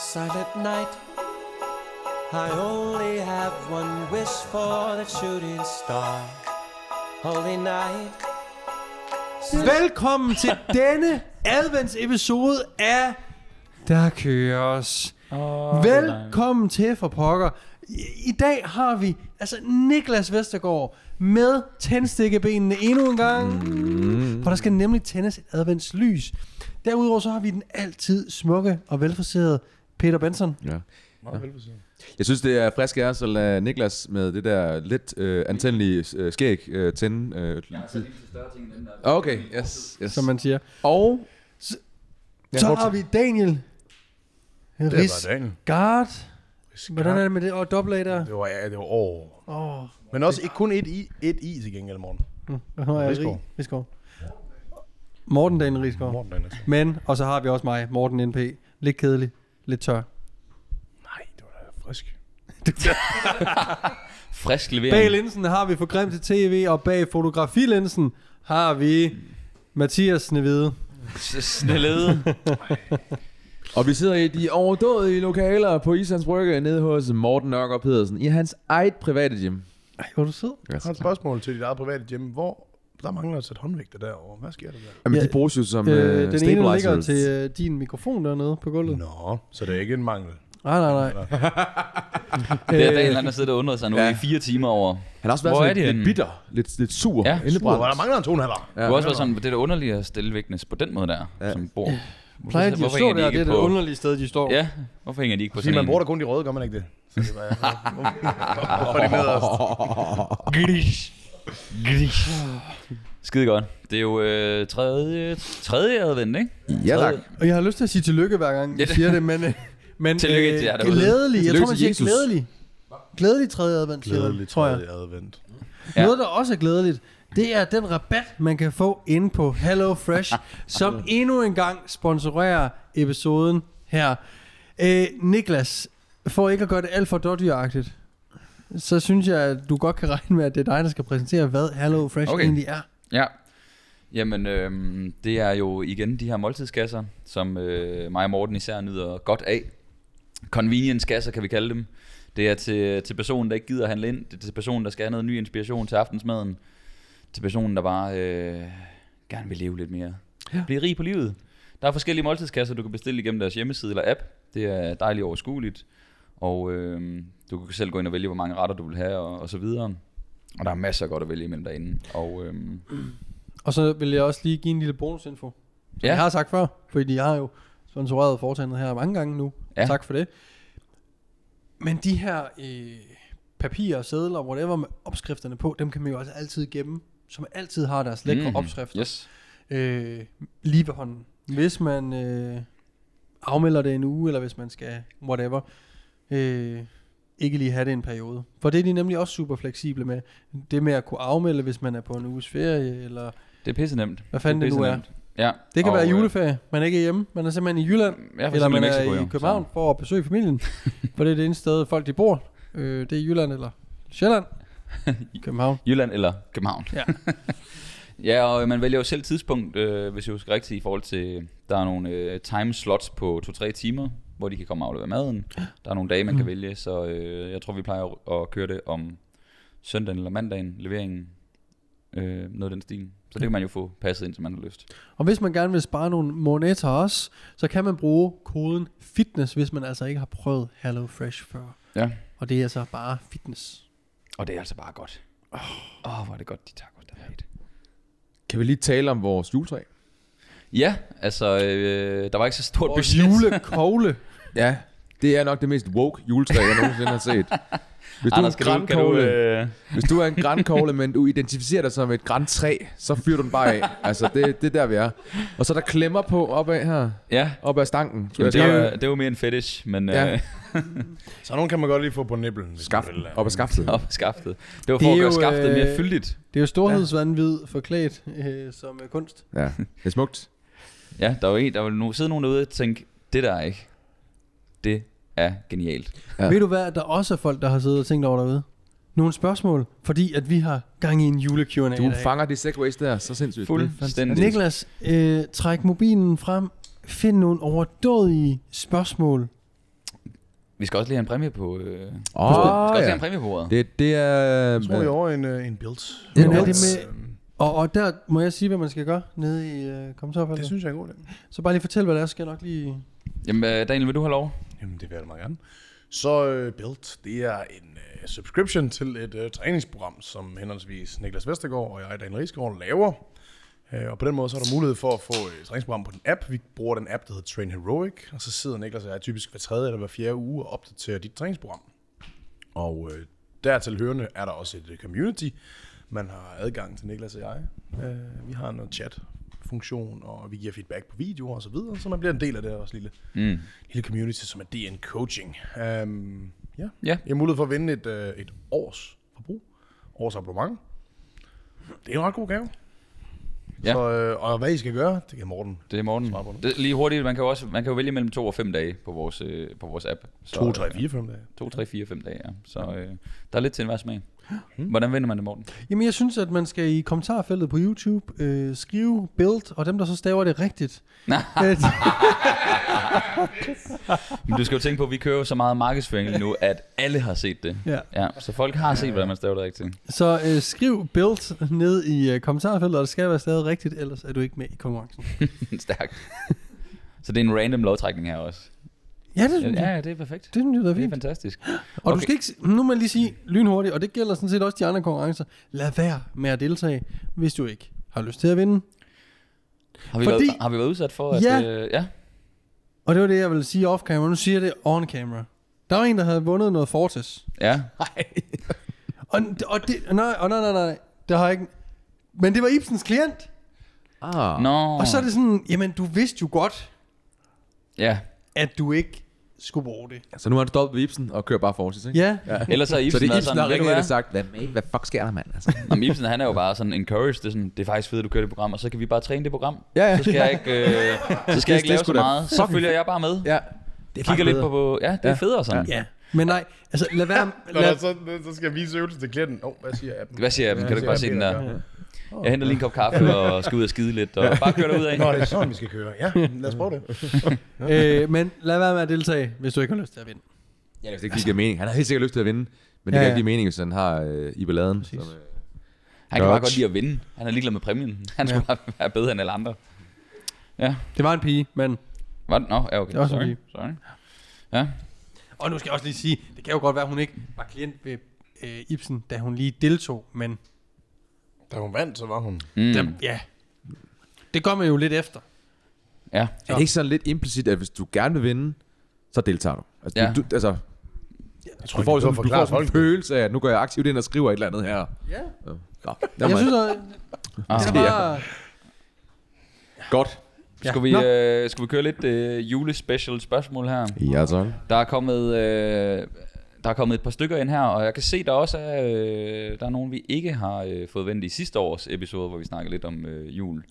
Silent night. I only have one wish for the shooting star. Holy night. Velkommen til denne adventsepisode af Der køres. Oh, Velkommen til for pokker. I, I dag har vi altså Niklas Vestergaard med tændstikkebenene endnu en gang. Mm. For der skal nemlig tændes adventslys. Derudover så har vi den altid smukke og velforserede Peter Benson. Ja. Meget velforstået. Jeg synes, det er frisk af os at lade Niklas med det der lidt øh, antændelige øh, skæg øh, tænde. Øh, okay, yes, yes. Som man siger. Og Så har vi Daniel Det Ris var Daniel. Gard. Hvordan er det med det? Og dobbelt A der? Det var, ja, det var åh. Åh, oh, Men også ikke kun et i, et i til gengæld, morgen. Risgaard. Rigsgaard. Morten Daniel Rigsgaard. Morten Daniel. Men, og så har vi også mig, Morten NP. Lidt kedelig, lidt tør. Nej, det var da frisk. Frisk Bag levering. linsen har vi for Grim til TV, og bag fotografilinsen har vi Mathias Snevide. Snellede. Og vi sidder i de overdådige lokaler på Islands Brygge nede hos Morten Nørgaard Pedersen i hans eget private gym. Ej, hvor du sød. Jeg har et spørgsmål til dit eget private hjem. Hvor der mangler at sætte håndvægter derovre. Hvad sker der der? Jamen, Ja, de bruges jo som Øh, øh, den ene ligger til øh, din mikrofon dernede på gulvet. Nå, så det er ikke en mangel. Nej, nej, nej. Det er Daniel, han har siddet og undret sig nu Ja. i fire timer over. Han har også været Hvor er sådan lidt, lidt bitter, lidt, lidt sur, Ja, indebrændt. der mangler en tonhalder. Ja. Du har også været sådan, det er da underligt at stille vægtene på den måde der, Ja. som bor. Plejer de at Hvorfor stå der? Det er det underlige sted, de står. Ja, hvorfor hænger de ikke på sådan man bruger da kun de røde, gør man ikke det? Så det var, hvorfor er de nederst? Grish. Skide godt. Det er jo øh, tredje, tredje advent, ikke? Ja, tak. Tredje- Og jeg har lyst til at sige tillykke hver gang, jeg det- siger det, men, øh, men Tillykke øh, til jer derude. glædelig. Jeg tror, man siger Jesus. glædelig. Glædelig tredje advent, Glædeligt, tror jeg. tredje advent. Ja. Noget, der også er glædeligt, det er den rabat, man kan få inde på Hello Fresh, som endnu en gang sponsorerer episoden her. Øh, Niklas, for ikke at gøre det alt for dårdyragtigt, så synes jeg, at du godt kan regne med, at det er dig, der skal præsentere, hvad Hello Fresh Okay. egentlig er. Ja. Jamen, øhm, det er jo igen de her måltidskasser, som øh, mig og Morten især nyder godt af. Convenience-kasser kan vi kalde dem. Det er til, til personen, der ikke gider handle ind. Det er til personen, der skal have noget ny inspiration til aftensmaden. Til personen, der bare øh, gerne vil leve lidt mere. Ja. Blive rig på livet. Der er forskellige måltidskasser, du kan bestille igennem deres hjemmeside eller app. Det er dejligt overskueligt. Og øh, du kan selv gå ind og vælge, hvor mange retter du vil have og, og så videre. Og der er masser af godt at vælge imellem derinde. Og øh, Og så vil jeg også lige give en lille bonusinfo. Som ja. Jeg har sagt før, fordi jeg har jo sponsoreret foretagendet her mange gange nu. Ja. Tak for det. Men de her øh, papirer, sædler, whatever med opskrifterne på, dem kan man jo også altid gemme, som altid har deres lækre mm. Opskrifter. Yes. Øh, lige ved hånden. Hvis man øh, afmelder det en uge, eller hvis man skal whatever, øh, ikke lige have det en periode. For det er de nemlig også super fleksible med. Det med at kunne afmelde, hvis man er på en uges ferie, eller Det er pisse nemt. hvad fanden det, det nu er. Ja. Det kan og, være øh, juleferie. Man er ikke hjemme. Man er simpelthen i Jylland. For eller man i er Mexico, i jo. København for at besøge familien. for det er det eneste sted, folk de bor. Øh, det er Jylland eller Sjælland. København. Så, Jylland eller København. Ja. ja, og man vælger jo selv tidspunkt, øh, hvis jeg husker rigtigt, i forhold til, der er nogle øh, time slots på 2-3 timer, hvor de kan komme og aflevere maden. Der er nogle dage, man kan vælge, så øh, jeg tror, vi plejer at- køre det om søndagen eller mandagen, leveringen, øh, noget af den stil. Så det kan man jo få passet ind, som man har lyst. Og hvis man gerne vil spare nogle moneter også, så kan man bruge koden FITNESS, hvis man altså ikke har prøvet Hello Fresh før. Ja. Og det er altså bare fitness. Og det er altså bare godt. Åh, oh, hvor er det godt, de tacos, der er Kan vi lige tale om vores juletræ? Ja, altså, øh, der var ikke så stort Vores budget. julekogle. Ja, det er nok det mest woke juletræ, jeg nogensinde har set. Hvis du, er Anders, en kan du, øh, hvis du er en grænkogle, men du identificerer dig som et græntræ, så fyrer du den bare af. Altså, det, det er der, vi er. Og så er der klemmer på opad her, ja, op ad stanken. Jamen, det, er, jo- det er jo mere en fetish, men Ja. øh, Så nogen kan man godt lige få på nibbelen. hvis Skaft, man vil. op ad skaftet. op ad skaftet. Det var Det for er at gøre jo, skaftet mere øh, fyldigt. Det er jo storhedsvandvid forklædt øh, som øh, kunst. Ja, det er smukt. Ja, der var en, der var nu sidde nogen derude og tænke, det der er ikke, det er genialt. Ja. Ved du hvad, der også er folk, der har siddet og tænkt over derude? Nogle spørgsmål, fordi at vi har gang i en jule Q&A i Du dag. fanger de segways der, så sindssygt. Det Fuldstændig. Niklas, øh, træk mobilen frem. Find nogle overdådige spørgsmål Vi skal også lige have en præmie på... Øh, vi skal Åh, også lige ja. have en præmie på bordet. Det, det er... Jeg tror, vi er over en, øh, en build. Men er det med, og, og der må jeg sige, hvad man skal gøre nede i øh, kommentarfeltet. Det synes jeg er en god idé. Så bare lige fortæl, hvad det er, skal jeg nok lige... Jamen, øh, Daniel, vil du have lov? Jamen, det vil jeg da meget gerne. Så uh, Build, det er en uh, subscription til et uh, træningsprogram, som henholdsvis Niklas Vestergaard og jeg, Daniel Rigsgaard, laver. Uh, og på den måde så er der mulighed for at få et træningsprogram på den app. Vi bruger den app, der hedder Train Heroic, og så sidder Niklas og jeg typisk hver tredje eller hver fjerde uge og opdaterer dit træningsprogram. Og uh, dertil hørende er der også et uh, community. Man har adgang til Niklas og jeg. Uh, vi har noget chat funktion, og vi giver feedback på videoer og så videre, så man bliver en del af det også lille Mm. lille community, som er DN Coaching. Um, ja. Ja. Jeg har mulighed for at vinde et, uh, et års forbrug, års abonnement. Det er en ret god gave. Ja. Så, uh, og hvad I skal gøre, det kan Morten. Det er Morten. Det. Lige hurtigt, man kan jo også man kan jo vælge mellem to og fem dage på vores, øh, på vores app. Så, 2, 3, øh, 4, 5 dage. 2, 3, 4, 5 dage, ja. Så øh, der er lidt til enhver smag. Hvordan vender man det, Morten? Jamen, jeg synes, at man skal i kommentarfeltet på YouTube øh, skrive build, og dem, der så staver det rigtigt. øh, Men du skal jo tænke på, at vi kører så meget markedsføring lige nu, at alle har set det. ja. Ja, så folk har set, hvordan man staver det rigtigt. Så øh, skriv build ned i øh, kommentarfeltet, og det skal være stadig rigtigt, ellers er du ikke med i konkurrencen. Stærkt. Så det er en random lovtrækning her også. Ja, det Ja, synes jeg. ja det er perfekt. Det synes jeg, der er Det er fint. fantastisk. Og Okay. du skal ikke, s- nu må jeg lige sige lynhurtigt, og det gælder sådan set også de andre konkurrencer. Lad være med at deltage, hvis du ikke har lyst til at vinde. Har vi, Fordi- været, har vi været udsat for, at... Ja. Øh, ja. Og det var det, jeg ville sige off camera. Nu siger jeg det on camera. Der var en, der havde vundet noget Fortis. Ja. Og, og det, nej, og nej, nej, nej. Det har jeg ikke. Men det var Ibsens klient. Ah. Nå. Og så er det sådan, jamen du vidste jo godt, Ja. at du ikke skulle bruge det. Så nu har han stoppet Ibsen og kører bare Fortis, ikke? Ja. ja. Ellers Så Ibsen det er Ibsen, sådan, der ringer og sagt, hvad, hvad fuck sker der, mand? Altså. Jamen, Ibsen, han er jo bare sådan encouraged. Det er, sådan, det er faktisk fedt, at du kører det program, og så kan vi bare træne det program. Ja, ja. Så skal jeg ikke, øh, så skal jeg ikke lave så da meget. Så følger jeg bare med. ja. Det Kigger lidt på, på... Ja, det er Ja. federe sådan. Ja. Men nej, altså lad være... Lad, der, så, så skal jeg vise øvelsen til klienten. Åh, oh, hvad siger appen? Hvad siger jeg? Kan du ikke bare se den der? Ja. Jeg henter lige en kop kaffe og skal ud og skide lidt, og bare køre derud af. Nå, det er sådan, vi skal køre. Ja, lad os prøve det. øh, men lad være med at deltage, hvis du ikke har lyst til at vinde. Ja, det er ikke det giver mening. Han har helt sikkert lyst til at vinde, men det Ja, kan ja. ikke give mening, hvis han har øh, i balladen. Som, øh, Han kan bare godt lide at vinde. Han er ligeglad med præmien. Han skulle bare være bedre end alle andre. Ja. Det var en pige, men... Var det? Nå, ja, okay. Det var også Sorry. okay. Sorry. Ja. Og nu skal jeg også lige sige, det kan jo godt være, at hun ikke var klient ved øh, Ibsen, da hun lige deltog, men... Da hun vandt, så var hun. Mm. Dem, ja. Det gør man jo lidt efter. Ja. er det ikke sådan lidt implicit, at hvis du gerne vil vinde, så deltager du? Altså, Ja. du, du, altså, Jeg tror du får, ikke, sådan, du du får sådan en folk. følelse af, at nu går jeg aktivt ind og skriver et eller andet her. Ja. Ja. Nå, Jeg synes, at Ah. det bare... Godt. Ja. Skal, vi, Nå. øh, skal vi køre lidt øh, julespecial spørgsmål her? Ja, så. Der er kommet... Øh, der er kommet et par stykker ind her, og jeg kan se, der også er, øh, der er nogen, vi ikke har øh, fået vendt i sidste års episode, hvor vi snakkede lidt om øh, jul.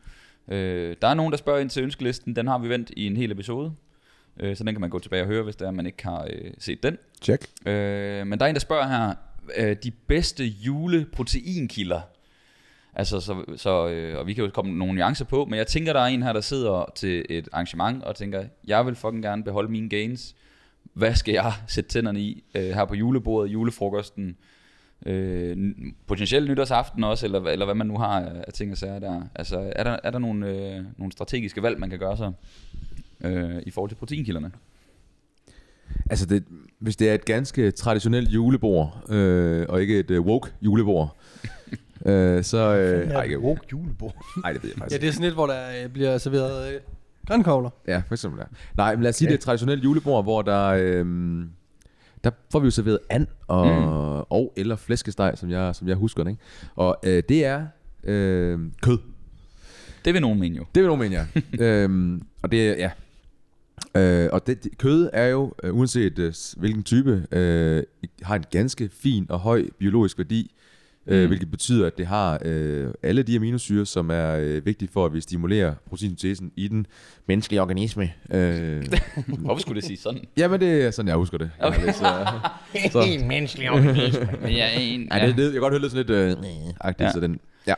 Øh, der er nogen, der spørger ind til ønskelisten. Den har vi vendt i en hel episode. Øh, så den kan man gå tilbage og høre, hvis det er, man ikke har øh, set den. Check. Øh, men der er en, der spørger her, øh, de bedste juleproteinkilder. Altså, så, så, øh, og vi kan jo komme nogle nuancer på, men jeg tænker, der er en her, der sidder til et arrangement og tænker, jeg vil fucking gerne beholde mine gains. Hvad skal jeg sætte tænderne i øh, her på julebordet, julefrokosten, øh, potentielt nytårsaften også, eller, eller hvad man nu har af ting og sager der. Altså, er der, er der nogle, øh, nogle strategiske valg, man kan gøre sig øh, i forhold til proteinkilderne? Altså, det, hvis det er et ganske traditionelt julebord, øh, og ikke et øh, woke julebord, øh, så... Øh, ej, ikke woke. julebord. Ej, det ved jeg faktisk Ja, det er sådan lidt, hvor der øh, bliver serveret øh, grønkogler. Ja, for eksempel. Ja. Nej, men lad os sige, det er traditionelt julebord, hvor der, øhm, der får vi jo serveret and og, mm. og eller flæskesteg, som jeg, som jeg husker det. Ikke? Og øh, det er øh, kød. Det vil nogen mene jo. Det vil nogen mene, ja. øhm, og det er, ja. Øh, og det, det, kød er jo, øh, uanset øh, hvilken type, øh, har en ganske fin og høj biologisk værdi, øh, Mm. hvilket betyder, at det har øh, alle de aminosyre, som er øh, vigtige for, at vi stimulerer proteinsyntesen i den menneskelige organisme. Øh, Hvorfor skulle det sige sådan? Jamen, det er sådan, jeg husker det. Okay. Ja, så, så, En menneskelig organisme. Jeg er en... ja. det, det, jeg kan godt høre det sådan lidt øh, agtigt, Ja. ja. så den, ja.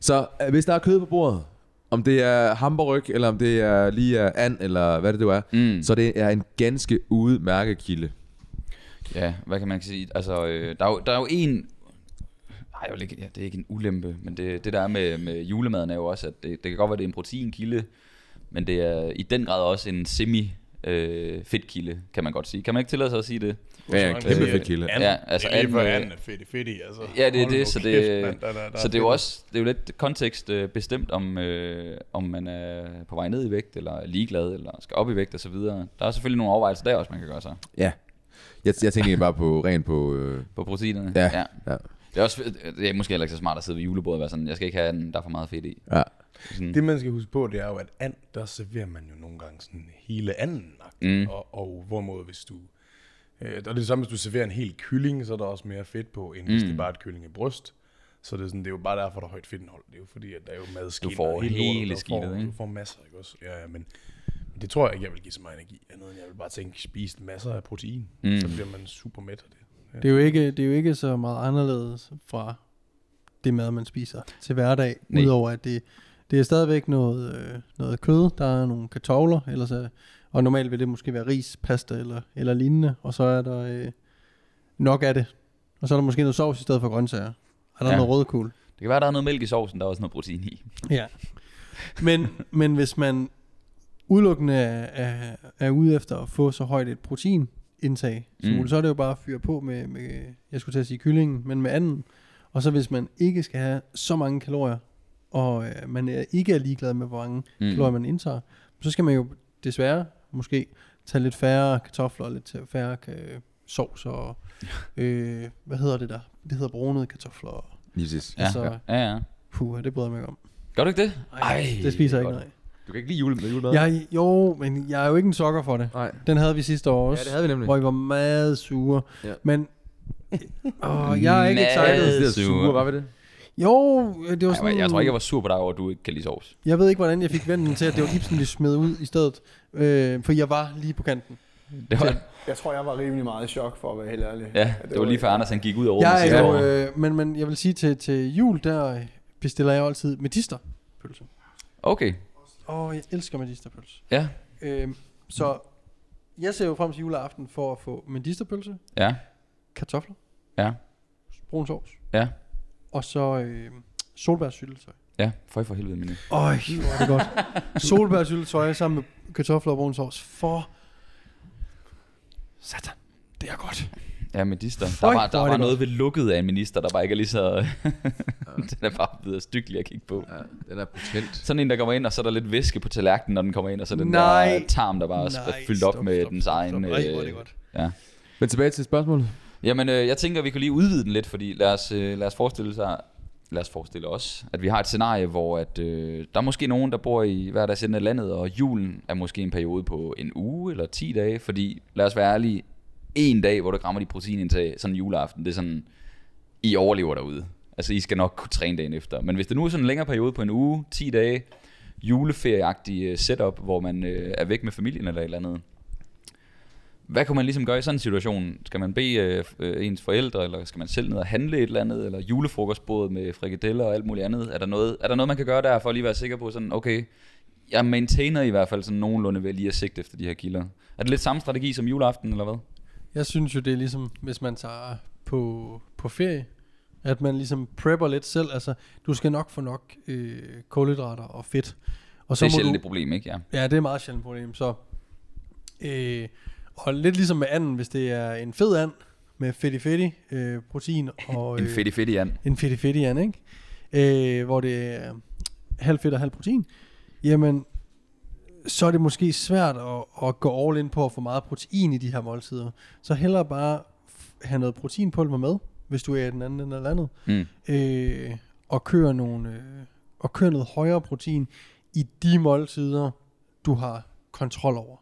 Så øh, hvis der er kød på bordet, om det er hamburg, eller om det er lige er and, eller hvad det nu er, Mm. så det er en ganske udmærket kilde. Ja, hvad kan man sige? Altså, øh, der, er jo, der er jo en... Nej, jeg vil ikke, ja, det er ikke en ulempe, men det, det der er med, med julemaden er jo også, at det, det kan godt være, det er en proteinkilde, men det er i den grad også en semi øh, fedtkilde, kan man godt sige. Kan man ikke tillade sig at sige det? Ja, en kæmpe fedtkilde. anden. Ja, altså det er lige for anden, er fedt fedt altså. Ja, det er det, så kæft, det, mand, der- der- der så er det er jo også det er jo lidt kontekst øh, bestemt, om, øh, om man er på vej ned i vægt, eller er ligeglad, eller skal op i vægt osv. Der er selvfølgelig nogle overvejelser der også, man kan gøre sig Ja. Jeg, jeg tænker bare på rent på... Øh, på proteinerne. ja, ja. ja. Det er, også, det er måske heller ikke så smart at sidde ved julebordet og være sådan, jeg skal ikke have den, der er for meget fedt i. ja. Sådan, Det man skal huske på, det er jo, at and, der serverer man jo nogle gange sådan hele anden. Mm. Og, og hvorimod hvis du... Øh, der er det det samme, hvis du serverer en hel kylling, så er der også mere fedt på, end hvis Mm. det er bare et kylling i bryst. Så det er, sådan, det er jo bare derfor, der er højt fedtindhold. Det er jo fordi, at der er jo madskiner. Du får og hele lortet, hele får, ikke? Du får masser, ikke også? Ja, ja, men, det tror jeg ikke, jeg vil give så meget energi. Andet end jeg vil bare tænke, spise masser af protein. Mm. Mm. Så bliver man super mæt af det. Det er, jo ikke, det er jo ikke så meget anderledes fra det mad, man spiser til hverdag. Nej. Udover at det, det er stadigvæk noget, øh, noget kød, der er nogle kartofler, ellers er, og normalt vil det måske være ris, pasta eller, eller lignende, og så er der øh, nok af det. Og så er der måske noget sovs i stedet for grøntsager. Er der Ja. noget rødkål? Det kan være, der er noget mælk i sovsen, der er også noget protein i. Ja. Men, men hvis man udelukkende er, er, er ude efter at få så højt et proteinindtag som Mm. så er det jo bare at fyre på med, med, jeg skulle til at sige kyllingen, men med anden. Og så hvis man ikke skal have så mange kalorier, og øh, man er, ikke er ligeglad med, hvor mange mm. kalorier man indtager, så skal man jo desværre måske tage lidt færre kartofler, lidt færre øh, sovs og, øh, hvad hedder det der? Det hedder brunede kartofler. Præcis. Ja, Altså- ja, ja. Puh, det bryder jeg mig ikke om. Gør du ikke det? Ej, det spiser jeg ikke, nej. Du kan ikke lide jule, julemad? Jeg, jo, men jeg er jo ikke en sokker for det. Nej. Den havde vi sidste år Ja, også, det havde vi nemlig. hvor I var meget sure. Ja. Men åh, jeg er ikke excited. Det er sure. sure, var vi det? Jo, det var Jeg, sådan... var- jeg tror ikke, jeg var sur på dig over, at du ikke kan lide sovs. Jeg ved ikke, hvordan jeg fik vennen til, at det var Ibsen, vi smed ud i stedet. Øh, for jeg var lige på kanten. Det var, Jeg tror, jeg var rimelig meget i chok, for at være helt ærlig. ja, det var lige før Anders han gik ud af rummet Jeg er år. jo, øh, men, men jeg vil sige, til, til jul, der bestiller jeg jo altid medisterpølse. Okay, Åh, oh, jeg elsker medisterpølse. ja, Øh, så jeg ser jo frem til juleaften for at få medisterpølse, ja, kartofler, ja, brun sovs, ja, og så øh, solbærsyltetøj. ja, for for helvede menu. Øj, hvor er det godt. Solbærsyltetøj sammen med kartofler og brun sovs. For satan, det er godt. Ja, medister. Der var, der er var det noget ved lukket af en minister, der bare ikke er lige så... den er bare blevet styggelig at kigge på. Ja, den er potent. Sådan en, der kommer ind, og så er der lidt væske på tallerkenen, når den kommer ind, og så er den Nej. der tarm, der bare er fyldt op stop, med stop, dens stop, egen... stop. Ej, hvor er det øh, godt. Ja. Men tilbage til spørgsmålet. Jamen, øh, jeg tænker, vi kan lige udvide den lidt, fordi lad os, øh, lad os forestille sig, lad os forestille os, at vi har et scenarie, hvor at, øh, der er måske nogen, der bor i hver deres ende af landet, og julen er måske en periode på en uge eller 10 dage, fordi lad os være ærlige, en dag, hvor du rammer de proteinindtag, sådan juleaften, det er sådan, I overlever derude. Altså, I skal nok kunne træne dagen efter. Men hvis det nu er sådan en længere periode på en uge, 10 dage, juleferieagtig øh, setup, hvor man øh, er væk med familien eller et eller andet, hvad kan man ligesom gøre i sådan en situation? Skal man bede øh, øh, ens forældre, eller skal man selv ned og handle et eller andet, eller julefrokostbordet med frikadeller og alt muligt andet? Er der noget, er der noget man kan gøre der, for at lige være sikker på sådan, okay, jeg maintainer i hvert fald sådan nogenlunde ved lige at sigte efter de her kilder. Er det lidt samme strategi som juleaften, eller hvad? Jeg synes jo, det er ligesom, hvis man tager på, på ferie, at man ligesom prepper lidt selv. Altså, du skal nok få nok øh, kulhydrater og fedt. Og Så det er sjældent du, et problem, ikke? Ja. Ja, det er et meget sjældent problem. Så, øh, og lidt ligesom med anden, hvis det er en fed and med fetti fetti øh, protein og En øh, fedt fedt Jan. en fetti fetti and, ikke? Øh, hvor det er halv fedt og halv protein, jamen så er det måske svært at, at gå all in på at få meget protein i de her måltider. Så hellere bare have noget proteinpulver med, hvis du er i den anden ende af landet, Mm. øh, og køre nogle øh, og køre noget højere protein i de måltider, du har kontrol over.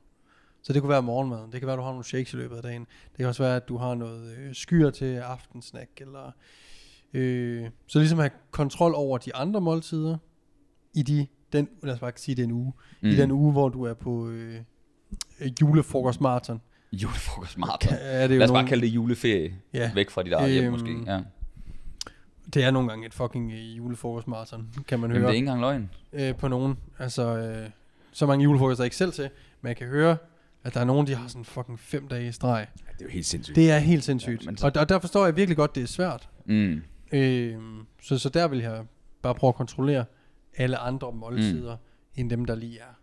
Så det kunne være morgenmaden. Det kan være, at du har nogle shakes i løbet af dagen. Det kan også være, at du har noget øh, skyr til aftensnack. Eller, øh, så ligesom have kontrol over de andre måltider i de, den, lad os bare sige den uge. Mm. I den uge, hvor du er på øh, øh, julefrokostmarathon. Julefrokostmarathon. Det jo Lad os bare nogen- kalde det juleferie. Ja. Væk fra dit eget hjem Øhm, måske. Ja. Det er nogle gange et fucking øh, julefrokostmarathon, kan man Jamen, det høre. er ikke engang løgn. øh, på nogen. Altså, øh, så mange julefrokoster er jeg ikke selv til, men jeg kan høre At der er nogen, de har sådan fucking fem dage i streg. Ja, det er jo helt sindssygt. Det er helt sindssygt. Ja, Ja, men og, og der forstår jeg virkelig godt, det er svært. Mm. Øh, så, så der vil jeg bare prøve at kontrollere alle andre måltider, mm. end dem, der lige er.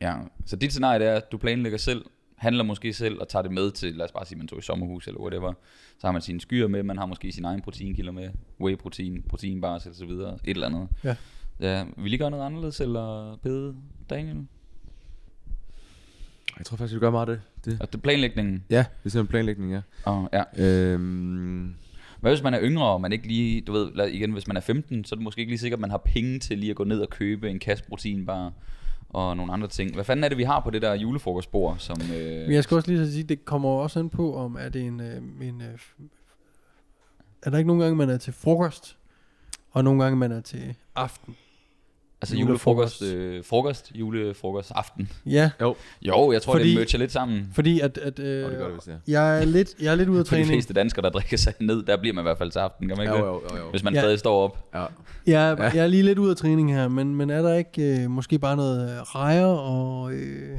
Ja, så dit scenarie det er, at du planlægger selv, handler måske selv og tager det med til, lad os bare sige, man tog i sommerhus eller whatever. Så har man sine skyer med, man har måske sin egen proteinkilder med, whey-protein, proteinbars eller så videre, et eller andet. Ja. Ja, vil I gøre noget anderledes, eller bede Daniel? Jeg tror faktisk, vi gør meget af det. det. Og det planlægningen, Ja, det er simpelthen planlægning, ja. og ja. Øhm, hvad hvis man er yngre, og man ikke lige, du ved, igen, hvis man er 15, så er det måske ikke lige sikkert, at man har penge til lige at gå ned og købe en kasse proteinbar og nogle andre ting. Hvad fanden er det, vi har på det der julefrokostbord, som... Øh, Men jeg skal også lige så sige, det kommer også an på, om er det en, øh, en øh, er der ikke nogen gange, man er til frokost, og nogle gange, man er til aften altså julefrokost. julefrokost, øh, frokost, julefrokost, aften. Ja, Jo, jeg tror, Fordi- det merger lidt sammen. fordi at, at øh, og det gør det, hvis er. jeg, er lidt, jeg er lidt ude af For de træning. fleste danskere, der drikker sig ned, der bliver man i hvert fald til aften, kan man ikke Jo, jo, jo, jo. Hvis man Ja. stadig står op. Ja. Jeg, er- jeg er lige lidt ude af træning her, men, men er der ikke øh, måske bare noget øh, rejer og... Øh,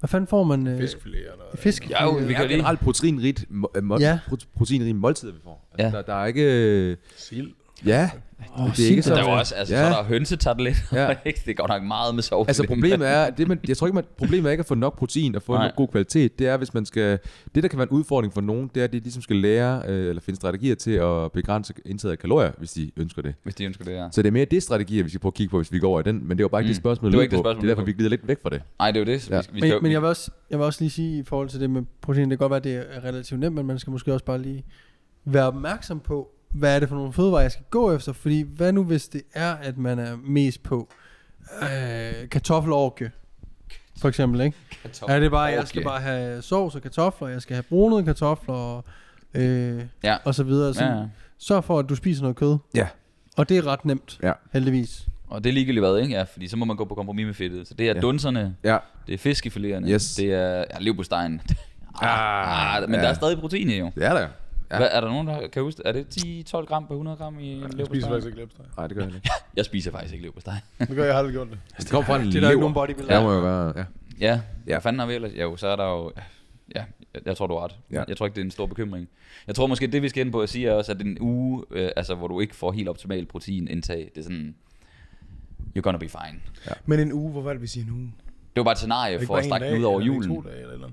hvad fanden får man? Øh, Fiskfilet eller noget. Fisk. Ja, jo, vi Det kan er lige... generelt proteinrigt, må, må, Ja. ja. proteinrige måltider, vi får. Altså, Ja. der, der, er ikke... øh, Sild. Ja, Åh, det er ikke sild, Der så... er jo også, altså, Ja. så er der hønsetartelet. Ja. Ja. det er godt nok meget med sovs. Altså problemet er, det man, jeg tror ikke, man, problemet er ikke at få nok protein og få Nej. en god kvalitet. Det er, hvis man skal, det der kan være en udfordring for nogen, det er, at de ligesom skal lære, øh, eller finde strategier til at begrænse indtaget af kalorier, hvis de ønsker det. Hvis de ønsker det, ja. Så det er mere det strategier, vi skal prøve at kigge på, hvis vi går over i den. Men det er jo bare ikke Mm. det spørgsmål, Det var lød ikke det spørgsmål, det er derfor, vi glider lidt væk fra det. Nej, det er jo det. Ja. Vi, vi skal, Men, men jeg, vil også, jeg vil også lige sige i forhold til det med protein, det kan godt være, at det er relativt nemt, men man skal måske også bare lige være opmærksom på, hvad er det for nogle fødevarer, jeg skal gå efter. Fordi hvad nu, hvis det er, at man er mest på øh, kartoffelorke, for eksempel, ikke? Er det bare, jeg skal bare have sovs og kartofler, jeg skal have brunede kartofler og, øh, Ja. og så videre. Så Ja, ja. Sørg for, at du spiser noget kød. Ja. Og det er ret nemt, Ja. heldigvis. Og det er ligegyldigt hvad, ikke? Ja, fordi så må man gå på kompromis med fedtet. Så det er Ja. dunserne, Ja. det er fiskefiléerne, Yes. det er ja, leverpostejen. Ah, ah, men ja. der er stadig protein i jo. Det er der. Ja. Hvad, er der nogen, der kan huske? Er det 10-12 gram per 100 gram i en Jeg spiser leverpostej? faktisk ikke læbsteg. Nej, det gør jeg ikke. Jeg spiser faktisk ikke leverpostej. Det gør jeg, aldrig gjort det. Det kommer fra en Det er der ikke nogen lever. bodybuilder. Det må jo være, ja. Ja, Ja. hvad fanden har vi ellers? Jo, så er der jo... Ja, jeg, tror, du har ret. Ja. Jeg tror ikke, det er en stor bekymring. Jeg tror måske, det vi skal ind på at sige er også, at en uge, øh, altså, hvor du ikke får helt optimal proteinindtag, det er sådan... You're gonna be fine. Men en uge, hvor valgte vi sige en uge? Det var bare et scenarie for at strække ud over julen. To dage eller eller.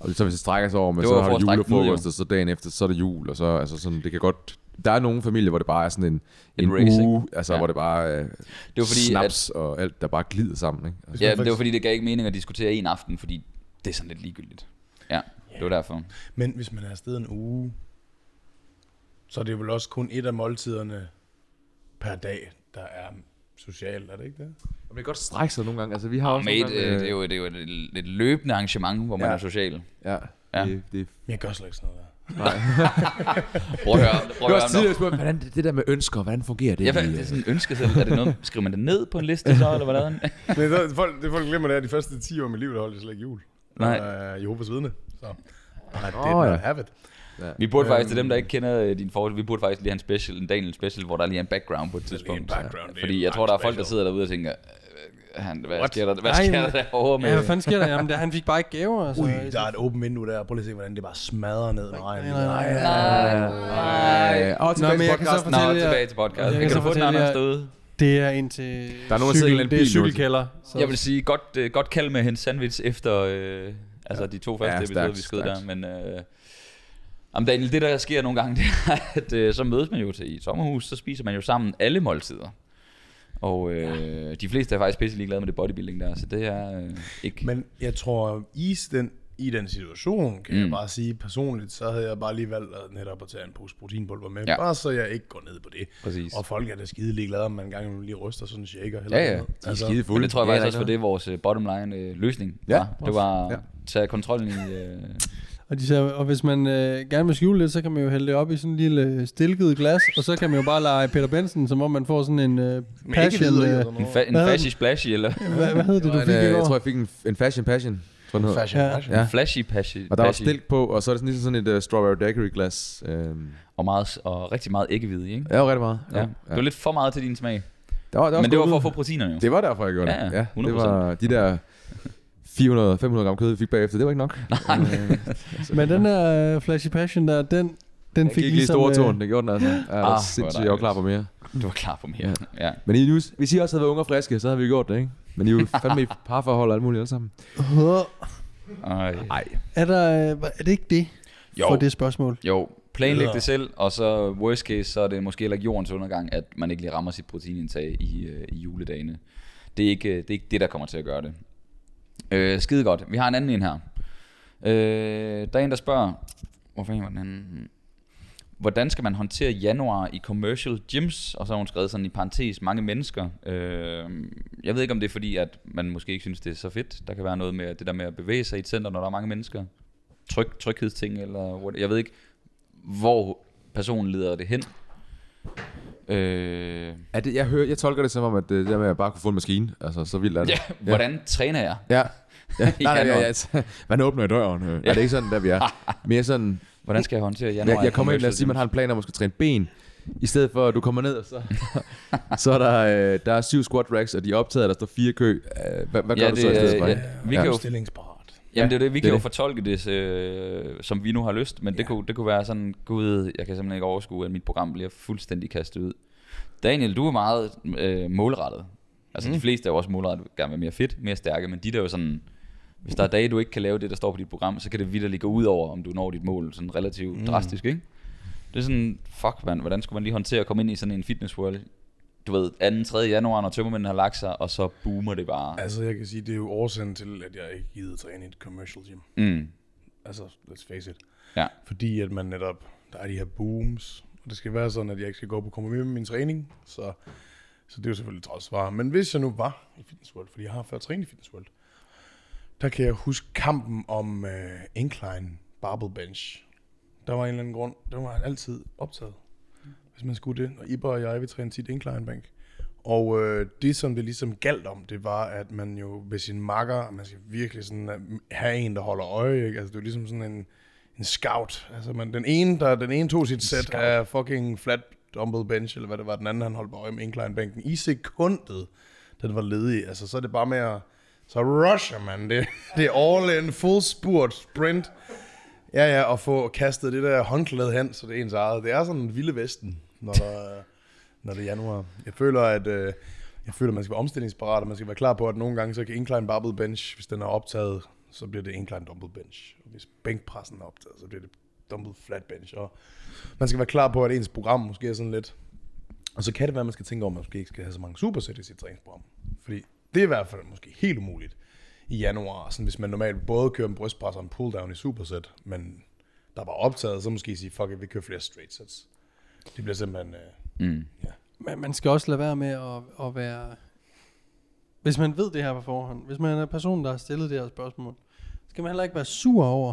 Og så hvis det strækker sig over, men så har du at julefrokost, og så dagen efter, så er det jul, og så, altså sådan, det kan godt, der er nogle familier, hvor det bare er sådan en, En en uge, altså Ja. hvor det bare er Det var fordi, snaps og alt, der bare glider sammen, ikke? Altså, Ja, men det var faktisk- fordi, det gav ikke mening at diskutere en aften, fordi det er sådan lidt ligegyldigt. Ja, det var derfor. Men hvis man er afsted en uge, så er det vel også kun et af måltiderne per dag, der er socialt, er det ikke det? Og det kan godt strække sig nogle gange, altså vi har også Mate, nogle gange, øh, det er jo, det er jo et, et løbende arrangement, hvor man Ja. er social. Ja, Ja. Det, det, jeg gør slet ikke sådan noget der. Prøv at høre, prøv at høre tidligere om spurgt, hvordan det, der med ønsker, hvordan fungerer det? Ja, i, det er øh, sådan en ønske selv. Er det noget, skriver man det ned på en liste så, eller hvordan? Men det, folk, det folk glemmer, det er, at de første 10 år af mit liv, der holdt jeg slet ikke jul. Nej. Uh, Jehovas vidne. Så I did Åh, not ja. have it. Vi burde faktisk, til dem, der ikke kender øh, din forhold, vi burde faktisk lige have en special, en Daniel special, hvor der lige er en background på et tidspunkt. background, det er Fordi en jeg tror, der er folk, der sidder derude og tænker, øh, han, hvad What? sker der, hvad Nej, sker der derovre med? Ja, hvad fanden sker der? Jamen, det, han fik bare ikke gaver. Altså. Ui, der er et åbent vindue der. Prøv lige at se, hvordan det bare smadrer ned med regnen. nej, nej. Nej. Og Nå, tilbage men til podcasten. Nå, tilbage til podcast. Jeg Jeg kan du få den jer- derude? Det er ind til Der er nogen, der i en anden det er bil cykelkælder. Så. Jeg vil sige, godt, øh, godt kald med hendes sandwich efter øh, altså de to første Ja, ja, episoder, vi skød der. Men øh, jamen Daniel, det der sker nogle gange, det er, at øh, så mødes man jo til i sommerhus, så spiser man jo sammen alle måltider. Og øh, de fleste er faktisk pisse ligeglade med det bodybuilding der, så det er øh, ikke... Men jeg tror, i den, i den situation, kan mm. jeg bare sige personligt, så havde jeg bare lige valgt at netop at tage en pose proteinpulver med. Ja. Ja. Bare så jeg ikke går ned på det. Præcis. Og folk er da skide ligeglade, om man engang lige ryster sådan en shaker. Eller Ja, ja. noget. De er skide Men fulde. det tror jeg er faktisk også var rigtig det, vores øh, bottom line øh, løsning Ja, var. Det var Ja. at tage kontrollen i... Øh, Og, de siger, og hvis man øh, gerne vil skjule lidt, så kan man jo hælde det op i sådan en lille øh, stilket glas, og så kan man jo bare lege Peter Benson, som om man får sådan en øh, passion. ikke videre, Øh, eller en, fa- en Hvad? fashy splashy, eller hvad, hvad hed det, du Det fik var en, i øh, går? jeg tror, jeg fik en, en fashion passion. Tror jeg, den. Fashion, Ja. fashion. Ja. en flashy pashy. Og der var stilk på, og så er det sådan ligesom sådan et uh, strawberry daiquiri glas. Øhm, Og, meget, og rigtig meget æggehvide, ikke? ja, det var rigtig meget. Ja. Det var lidt for meget til din smag. Der var, der Men det var for at få proteinerne jo. Det var derfor, jeg gjorde Ja, det. ja, Ja, det 100%. var de der 400-500 gram kød, vi fik bagefter. Det var ikke nok. Men den der uh, Flashy Passion der, den, den fik fik lige ligesom... store øh, tårn, det gjorde den altså. Ja, Ah, sindssygt, jeg var klar på mere. Du var klar på mere. Ja. Men I, hvis I også havde været unge og friske, så havde vi gjort det, ikke? Men I er jo fandme i parforhold og alt muligt alle sammen. Ej. Nej. Er, der, øh, er det ikke det Jo. for det spørgsmål? Jo, planlæg Ja. det selv, og så worst case, så er det måske heller ikke jordens undergang, at man ikke lige rammer sit proteinindtag i, øh, i juledagene. Det er, ikke, øh, det er ikke det, der kommer til at gøre det. Øh, skide godt. Vi har en anden en her. Øh, der er en, der spørger, hvor fanden var den anden? Hvordan skal man håndtere januar i commercial gyms? Og så har hun skrevet sådan i parentes, mange mennesker. Øh, jeg ved ikke, om det er fordi, at man måske ikke synes, det er så fedt. Der kan være noget med det der med at bevæge sig i et center, når der er mange mennesker. Tryk, tryghedsting, eller what, jeg ved ikke, hvor personen leder det hen. Øh, Er det, jeg, hører, jeg tolker det som om, at det der med at bare kunne få en maskine, altså så vildt er det. ja, hvordan træner jeg? Ja. ja. Nej, nej, ja, ja. Man åbner i døren. Øh. Ja. det er ikke sådan, der vi er. Mere sådan, Hvordan skal jeg håndtere januar? jeg, jeg kommer ind, lad os sige, man har en plan om at skal træne ben, i stedet for, at du kommer ned, og så, så er der, øh, der er syv squat racks, og de er optaget, og der står fire kø. Øh, hvad, hvad gør Ja, du så i det, stedet øh, for? ja, vi Ja. kan jo. Jamen det er det, vi det kan er jo det. fortolke det, øh, som vi nu har lyst, men det, kunne, det kunne være sådan, gud, jeg kan simpelthen ikke overskue, at mit program bliver fuldstændig kastet ud. Daniel, du er meget øh, målrettet. Altså mm. de fleste er jo også målrettet, gerne vil mere fedt, mere stærke, men de der er jo sådan, hvis der er dage, du ikke kan lave det, der står på dit program, så kan det vidderligt gå ud over, om du når dit mål, sådan relativt mm. drastisk, ikke? Det er sådan, fuck mand, hvordan skulle man lige håndtere at komme ind i sådan en fitness world? Du ved, 2. 3. januar, når tømmermændene har lagt sig, og så boomer det bare. Altså, jeg kan sige, det er jo årsagen til, at jeg ikke gider træne i et commercial gym. Mm. Altså, let's face it. Ja. Fordi at man netop, der er de her booms, og det skal være sådan, at jeg ikke skal gå på kompromis med min træning, så, så det er jo selvfølgelig et svar. Men hvis jeg nu var i Fitness World, fordi jeg har før trænet i Fitness World, der kan jeg huske kampen om uh, incline barbell bench. Der var en eller anden grund, der var altid optaget, hvis man skulle det. Og Iber og jeg, vi trænede tit incline bank. Og øh, det, som det ligesom galt om, det var, at man jo ved sin makker, man skal virkelig sådan øh, have en, der holder øje. Ikke? Altså, det er jo ligesom sådan en, en scout. Altså, man, den, ene, der, den ene tog sit sæt af fucking flat dumbbell bench, eller hvad det var, den anden, han holdt på øje med incline-bænken. I sekundet, det var ledig. Altså, så er det bare med at... Så rusher man. Det, det er all in, full spurt, sprint. Ja, ja, og få kastet det der håndklæde hen, så det er ens eget. Det er sådan en vilde vesten, når, der, når det er januar. Jeg føler, at øh, jeg føler, at man skal være omstillingsparat, og man skal være klar på, at nogle gange så kan incline barbell bench, hvis den er optaget, så bliver det incline dumbbell bench. Og hvis bænkpressen er optaget, så bliver det dumbbell flat bench. Og man skal være klar på, at ens program måske er sådan lidt... Og så kan det være, at man skal tænke over, at man måske ikke skal have så mange supersæt i sit træningsprogram. Fordi det er i hvert fald måske helt umuligt i januar, sådan hvis man normalt både kører en brystpres og en pulldown i supersæt, men der var optaget, så måske sige, fuck it, vi kører flere straight sets. Det bliver simpelthen... Øh, Mm. Men man skal også lade være med at, at være... Hvis man ved det her på forhånd, hvis man er personen, der har stillet det her spørgsmål, skal man heller ikke være sur over,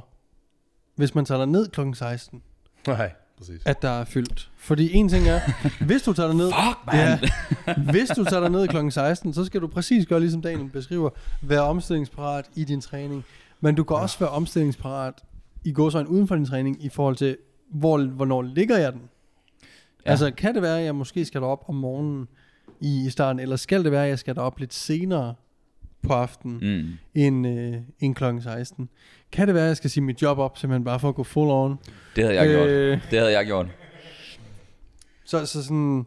hvis man tager ned kl. 16, nej, præcis. at der er fyldt. Fordi en ting er, hvis du tager ned, Fuck, ja, hvis du tager ned kl. 16, så skal du præcis gøre, ligesom Daniel beskriver, være omstillingsparat i din træning. Men du kan også være omstillingsparat i gåsøjne uden for din træning, i forhold til, hvor, hvornår ligger jeg den? Ja. Altså, kan det være, at jeg måske skal derop om morgenen i, starten, eller skal det være, at jeg skal derop lidt senere på aftenen, Mm. end, øh, end kl. 16? Kan det være, at jeg skal sige mit job op, simpelthen bare for at gå full on? Det havde jeg gjort. Øh, Det havde jeg gjort. Så, så sådan,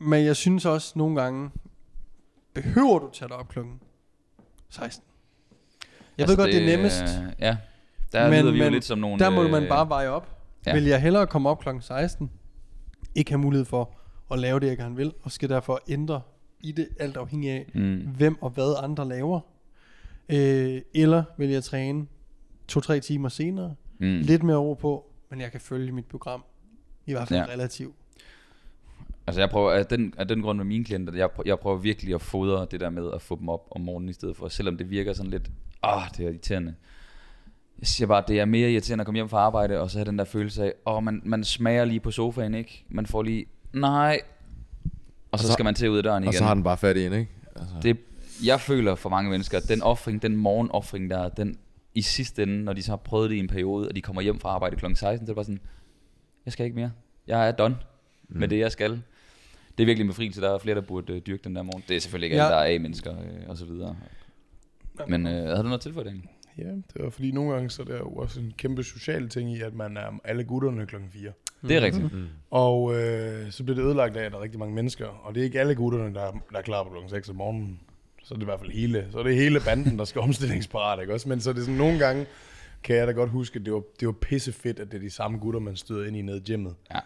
men jeg synes også nogle gange, behøver du tage dig op klokken 16? Jeg altså ved godt, det, det er nemmest. øh, Ja, der Men- lyder vi jo men lidt som nogle... Der må øh, man bare veje op. Ja. Vil jeg hellere komme op klokken 16, ikke have mulighed for at lave det, jeg gerne vil, og skal derfor ændre i det, alt afhængig af, Mm. hvem og hvad andre laver. Øh, eller vil jeg træne to-tre timer senere, Mm. lidt mere ro på, men jeg kan følge mit program, i hvert fald ja. relativt. Altså jeg prøver, af den, af den grund med mine klienter, jeg, prøver, jeg prøver virkelig at fodre det der med at få dem op om morgenen i stedet for, selvom det virker sådan lidt, ah, det er irriterende. Jeg siger bare, det er mere irriterende at komme hjem fra arbejde, og så have den der følelse af, åh, man, man smager lige på sofaen, ikke? Man får lige, nej, og så, så- skal man til ud af døren igen. Og så har den bare fat i en, ikke? Altså. det, jeg føler for mange mennesker, at den offring, den morgenoffring der, den i sidste ende, når de så har prøvet det i en periode, og de kommer hjem fra arbejde kl. 16, så er det bare sådan, jeg skal ikke mere. Jeg er done mm. med det, jeg skal. Det er virkelig en befrielse. Der er flere, der burde øh, dyrke den der morgen. Det er selvfølgelig ikke ja. Alle, der er A-mennesker øh, og så videre. Men øh, havde du noget tilføjet egentlig? Ja, det var fordi nogle gange, så er der jo også en kæmpe social ting i, at man er alle gutterne klokken 4. Det er rigtigt. Og øh, så bliver det ødelagt af, at der er rigtig mange mennesker. Og det er ikke alle gutterne, der er, der er klar på klokken 6 om morgenen. Så er det i hvert fald hele, så er det hele banden, der skal omstillingsparat, ikke også? Men så er det sådan, nogle gange kan jeg da godt huske, at det var, det var pisse fedt, at det er de samme gutter, man støder ind i nede i gymmet. Ja.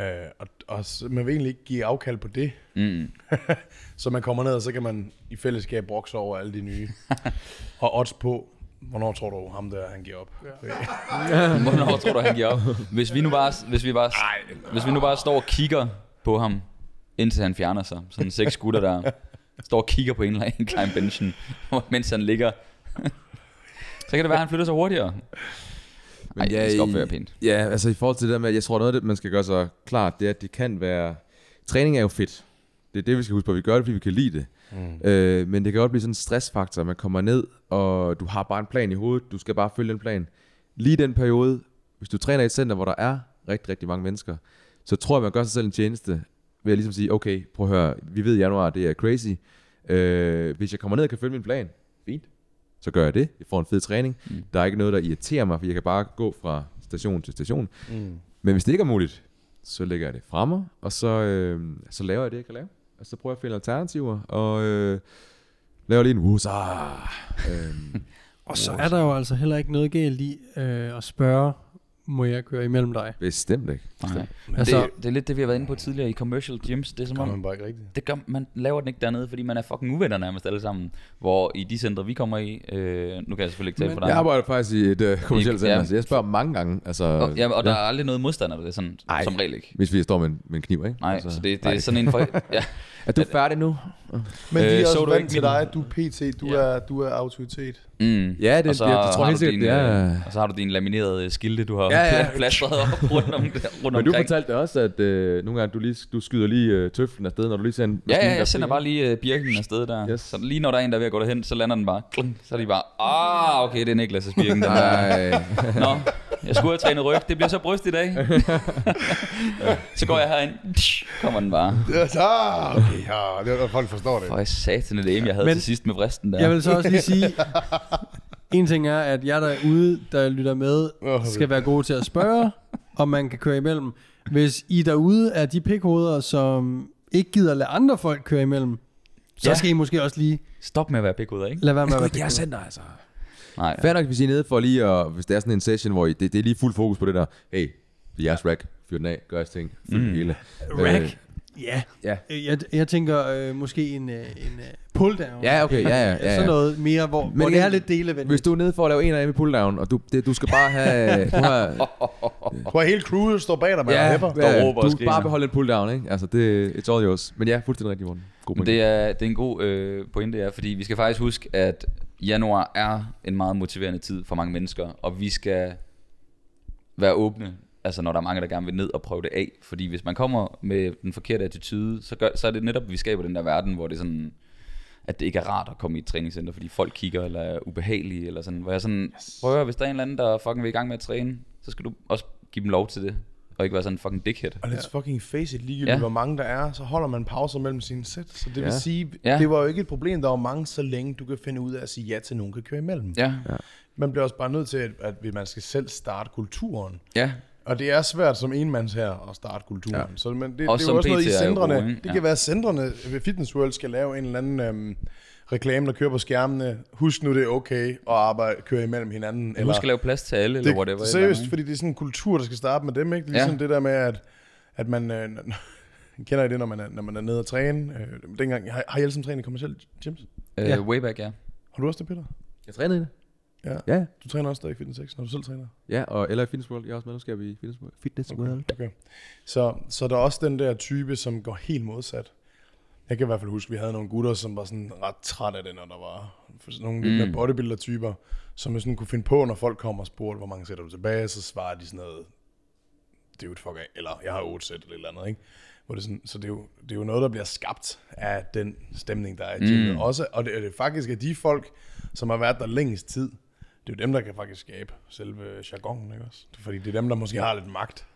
Øh, og, og så, man vil egentlig ikke give afkald på det. Mm. Så man kommer ned, og så kan man i fællesskab brokse over alle de nye. og odds på, hvornår tror du ham der, han giver op? Ja. Hvornår tror du, han giver op? Hvis vi nu bare, hvis vi bare, hvis vi nu bare står og kigger på ham, indtil han fjerner sig. Sådan seks gutter, der står og kigger på en eller anden klein benchen, mens han ligger. Så kan det være, at han flytter sig hurtigere. Nej, det skal opføre pænt. Ja, altså i forhold til det der med, jeg tror noget af det, man skal gøre sig klart, det er, at det kan være, træning er jo fedt. Det er det, vi skal huske på. Vi gør det, fordi vi kan lide det. Mm. Øh, men det kan godt blive sådan en stressfaktor. Man kommer ned, og du har bare en plan i hovedet. Du skal bare følge den plan. Lige den periode, hvis du træner i et center, hvor der er rigtig, rigtig mange mennesker, så tror jeg, man gør sig selv en tjeneste ved at ligesom sige, okay, prøv at høre, vi ved i januar, det er crazy. Øh, hvis jeg kommer ned og kan følge min plan, fint. Så gør jeg det. Jeg får en fed træning. Mm. Der er ikke noget, der irriterer mig, for jeg kan bare gå fra station til station. Mm. Men hvis det ikke er muligt, så lægger jeg det fremme, og så, øh, så laver jeg det, jeg kan lave. Og så prøver jeg at finde alternativer, og øh, laver lige en wusa. øhm, Og så er der jo altså heller ikke noget galt i øh, at spørge, må jeg køre imellem dig? bestemt ikke. Nej. Altså- det, det er lidt det, vi har været inde på tidligere i commercial gyms. Det er som Gør om, man bare ikke rigtigt. det gør, man laver den ikke dernede, fordi man er fucking uvenner nærmest alle sammen. Hvor i de centre, vi kommer i, øh, nu kan jeg selvfølgelig ikke tale for dig. Jeg arbejder faktisk i et øh, kommersielt Ikke- ja. center, så jeg spørger mange gange. Altså, og, ja, og der er aldrig noget modstander, det er sådan, Ej. som regel ikke. Hvis vi står med en, med en kniv, ikke? Nej, altså, så det, det nej. er sådan en for... Ja, Er du færdig nu? Men de Øh, er så også du vant ikke til min- dig. Du er PT, du, Ja. er, du er autoritet. mm. Ja, det, Og så jeg, jeg tror har helt sikkert, din, det er... øh, Og så har du dine laminerede skilte, du har Ja, ja. plastret op rundt, om, rundt Men du omkring. fortalte også, at øh, nogle gange du, lige, du skyder lige øh, tøflen afsted, når du lige ser en Ja, ja, jeg sender bare lige uh, birken afsted der. Yes. Så lige når der er en, der er ved at gå derhen, så lander den bare. Klung, så er de bare, ah, okay, det er Niklas' birken. Der. Nej. Nå, jeg skulle have trænet ryg. Det bliver så bryst i dag. så går jeg herind. Kommer den bare. Ja, så, okay, ja, det er, at folk forstår det. For jeg satan et aim, jeg havde Men- til sidst med vristen der. Jeg vil så også lige sige, en ting er, at jeg derude, der lytter med, skal være gode til at spørge, om man kan køre imellem. Hvis I derude er de pikhoveder, som ikke gider lade andre folk køre imellem, så Ja. skal I måske også lige Stop med at være pikhoveder, ikke? lade være med at være pikhoveder. center, altså. Nej. Fair nok, hvis I er nede for lige at, hvis det er sådan en session, hvor I, det, det er lige fuld fokus på det der, hey, det er jeres rack, fyr den af, gør jeres ting, fyld Mm. det hele. Rack? Øh, Ja. Ja. Jeg, jeg tænker øh, måske en, øh, en øh, pull down. Ja, okay, ja, ja, ja, ja. Sådan noget mere, hvor, Men hvor det er lidt delevenligt. Hvis du er nede for at lave en af dem i pulldown, og du, det, du skal bare have... Du har, Du har hele crewet står bag dig med ja, ja, hæpper. Der ja, råber og du skriger. bare beholde en pulldown, ikke? Altså, det, it's all yours. Men ja, fuldstændig rigtig, Morten. God det er, det er en god øh, pointe, ja, fordi vi skal faktisk huske, at januar er en meget motiverende tid for mange mennesker, og vi skal være åbne, altså når der er mange, der gerne vil ned og prøve det af. Fordi hvis man kommer med den forkerte attitude, så, gør, så er det netop, at vi skaber den der verden, hvor det er sådan, at det ikke er rart at komme i et træningscenter, fordi folk kigger eller er ubehagelige, eller sådan, hvor jeg sådan, prøv at høre, hvis der er en eller anden, der fucking vil i gang med at træne, så skal du også give dem lov til det, og ikke være sådan en fucking dickhead. Og let's fucking face it, ligegyldigt Ja. ja. hvor mange der er, så holder man pauser mellem sine sæt. Så det vil Ja. sige, Ja. ja. det var jo ikke et problem, der var mange, så længe du kan finde ud af at sige ja til, nogen kan køre imellem. Ja, Man bliver også bare nødt til, at, at man skal selv starte kulturen. ja, Og det er svært som enmands her at starte kulturen. Ja. Ja. Så, men det, Også det er jo også noget i PT er jo centrene. det Ja. kan være, at centrene ved Fitness World skal lave en eller anden øhm, reklame, der kører på skærmene. Husk nu, det er okay at arbejde, køre imellem hinanden. eller, husk at lave plads til alle, eller det, whatever. et eller seriøst, andet, fordi det er sådan en kultur, der skal starte med dem. Ikke? Ja. Ligesom ja. det der med, at, at man... Øh, kender I det, når man er, når man er nede og træne? Øh, dengang, har, har I alle sammen trænet i kommersielle gyms? ikke? Ja. Øh, way back, ja. Har du også det, Peter? Jeg trænede i det. Ja. Ja, Du træner også stadig Fitness X, når du selv træner? ja, og eller i Fitness World. Jeg er også medlemskab i Fitness World. Fitness World. Okay. Så, så der er også den der type, som går helt modsat. Jeg kan i hvert fald huske, at vi havde nogle gutter, som var sådan ret træt af det, når der var nogle lidt Mm. mere bodybuilder-typer, som jo sådan kunne finde på, når folk kom og spurgte, hvor mange sætter du tilbage, så svarer de sådan noget, det er jo et fuck af, eller jeg har otte sæt eller et eller andet, ikke? Hvor det er sådan, så det er, jo, det er jo noget, der bliver skabt af den stemning, der er i gymmet. Mm. Også, og det, og det er faktisk af de folk, som har været der længst tid, det er jo dem, der kan faktisk skabe selve jargonen, ikke også? Er fordi det er dem, der måske har lidt magt.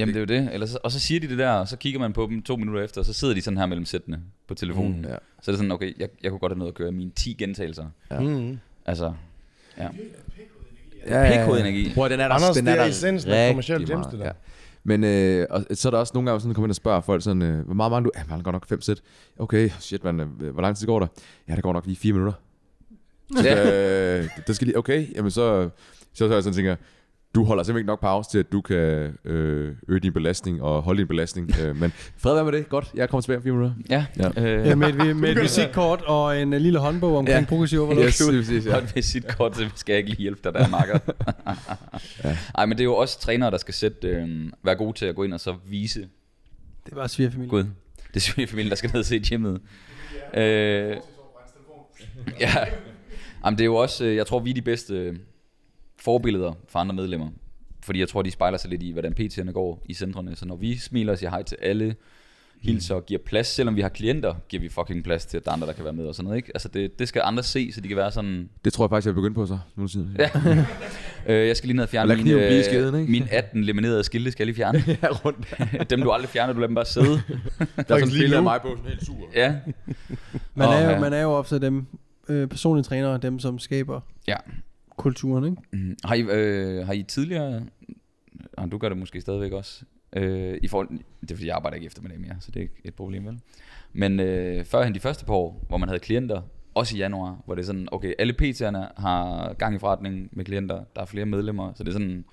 Jamen det er jo det. Eller så, og så siger de det der, og så kigger man på dem to minutter efter, og så sidder de sådan her mellem sættene på telefonen. Mm, ja. Så er det sådan, okay, jeg, jeg kunne godt have noget at gøre mine 10 gentagelser. Ja. Mm. Altså, ja. Ja, PK-energi. Prøv, at, den er der, Anders, den det er der essensen af gems, det der. Ja. Men øh, og så er der også nogle gange sådan, kommer ind og spørger folk sådan, øh, hvor meget mange du... Ja, man går nok fem sæt. Okay, shit man, øh, hvor lang tid går der? Ja, der går nok lige fire minutter. Ja. øh, det skal lige, okay, jamen så, så, så jeg sådan tænker, du holder simpelthen ikke nok pause til, at du kan øh, øge din belastning og holde din belastning. øh, men fred være med det. Godt, jeg kommer tilbage om fire minutter. Ja, Ja. Øh, Ja, med, et, vi- med et visitkort og en lille håndbog omkring Ja. ja. progressiv overload. Yes, præcis, ja. Godt med sit kort, så skal jeg ikke lige hjælpe dig der, makker. ja. Ej, men det er jo også trænere, der skal sætte, øh, være gode til at gå ind og så vise, Det var svigerfamilie. Gud, det er selvfølgelig familien, der skal ned og se hjemmet. Øh, ja, Jamen, det er jo også, jeg tror, vi er de bedste øh, forbilleder for andre medlemmer. Fordi jeg tror, de spejler sig lidt i, hvordan PT'erne går i centrene. Så når vi smiler og siger hej til alle, hilser og giver plads, selvom vi har klienter, giver vi fucking plads til, at der er andre, der kan være med og sådan noget. Ikke? Altså det, det skal andre se, så de kan være sådan, Det tror jeg faktisk, jeg vil begynde på så. Nu tid. Ja. øh, jeg skal lige ned og fjerne min, øh, skeden, ikke? min 18 laminerede skilte, skal jeg lige fjerne. ja, rundt. dem du aldrig fjerner, du lader dem bare sidde. Der er sådan billede af mig på, sådan helt sur. ja. Man, Åh, er jo, ja. man er jo ofte dem, øh, personlige trænere, dem som skaber Ja. Kulturen, ikke? Mm. Har, I, øh, har I tidligere, og du gør det måske stadigvæk også, øh, i forhold, det er fordi jeg arbejder ikke efter med det mere, så det er ikke et problem vel. Men øh, førhen de første par år, hvor man havde klienter, også i januar, hvor det er sådan, okay, alle PT'erne har gang i forretningen med klienter, der er flere medlemmer, så det er sådan,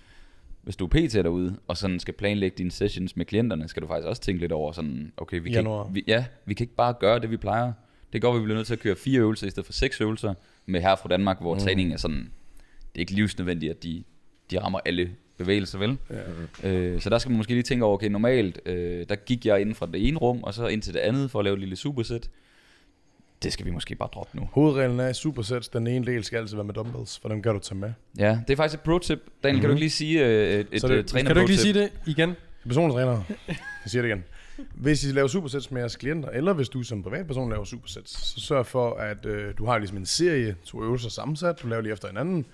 hvis du er PT derude, og sådan skal planlægge dine sessions med klienterne, skal du faktisk også tænke lidt over sådan, okay, vi kan, Januar. ikke, vi, ja, vi kan ikke bare gøre det, vi plejer. Det går, vi bliver nødt til at køre fire øvelser i stedet for seks øvelser med her fra Danmark, hvor mm. træningen er sådan, er ikke livsnødvendigt, at de, de rammer alle bevægelser, vel? Ja. Øh, så der skal man måske lige tænke over, okay, normalt, øh, der gik jeg inden fra det ene rum, og så ind til det andet for at lave et lille supersæt. Det skal vi måske bare droppe nu. Hovedreglen er i supersets, den ene del skal altid være med dumbbells, for dem kan du tage med. Ja, det er faktisk et pro-tip. Daniel, mm-hmm. kan du ikke lige sige øh, et, et Så det- øh, træner Kan du ikke lige sige det igen? Personlige træner, jeg siger det igen. Hvis I laver supersets med jeres klienter, eller hvis du som privatperson laver supersets, så sørg for, at øh, du har ligesom en serie, to øvelser sammensat, du laver lige efter hinanden.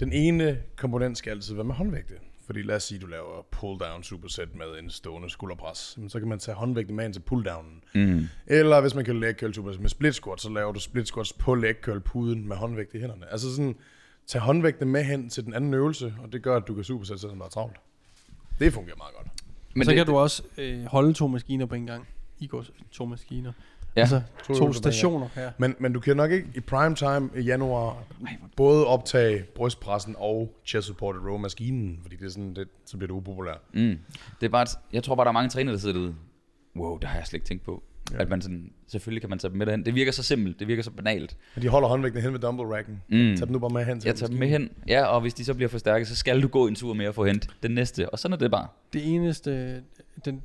Den ene komponent skal altid være med håndvægte. Fordi lad os sige, at du laver pull-down superset med en stående skulderpres. Men så kan man tage håndvægte med ind til pull-downen. Mm. Eller hvis man kan leg curl superset med split squat, så laver du split squats på leg curl puden med håndvægte i hænderne. Altså sådan, tag håndvægte med hen til den anden øvelse, og det gør, at du kan supersætte, selvom der er travlt. Det fungerer meget godt. Men så det, kan du også øh, holde to maskiner på en gang. I går to maskiner. Ja. Altså To to, stationer her. Men, men du kan nok ikke i prime time i januar både optage brystpressen og chest supported row maskinen, fordi det er sådan lidt, så bliver det upopulært. Mm. Det er bare, jeg tror bare, der er mange trænere, der sidder derude. Wow, det har jeg slet ikke tænkt på. Ja. At man sådan, selvfølgelig kan man tage dem med derhen. Det virker så simpelt, det virker så banalt. Men de holder håndvægtene hen ved dumbbell racken. Mm. Tag dem nu bare med hen til Jeg tager dem med hen, ja, og hvis de så bliver forstærket, så skal du gå en tur mere og få hent den næste, og sådan er det bare. Det eneste, den,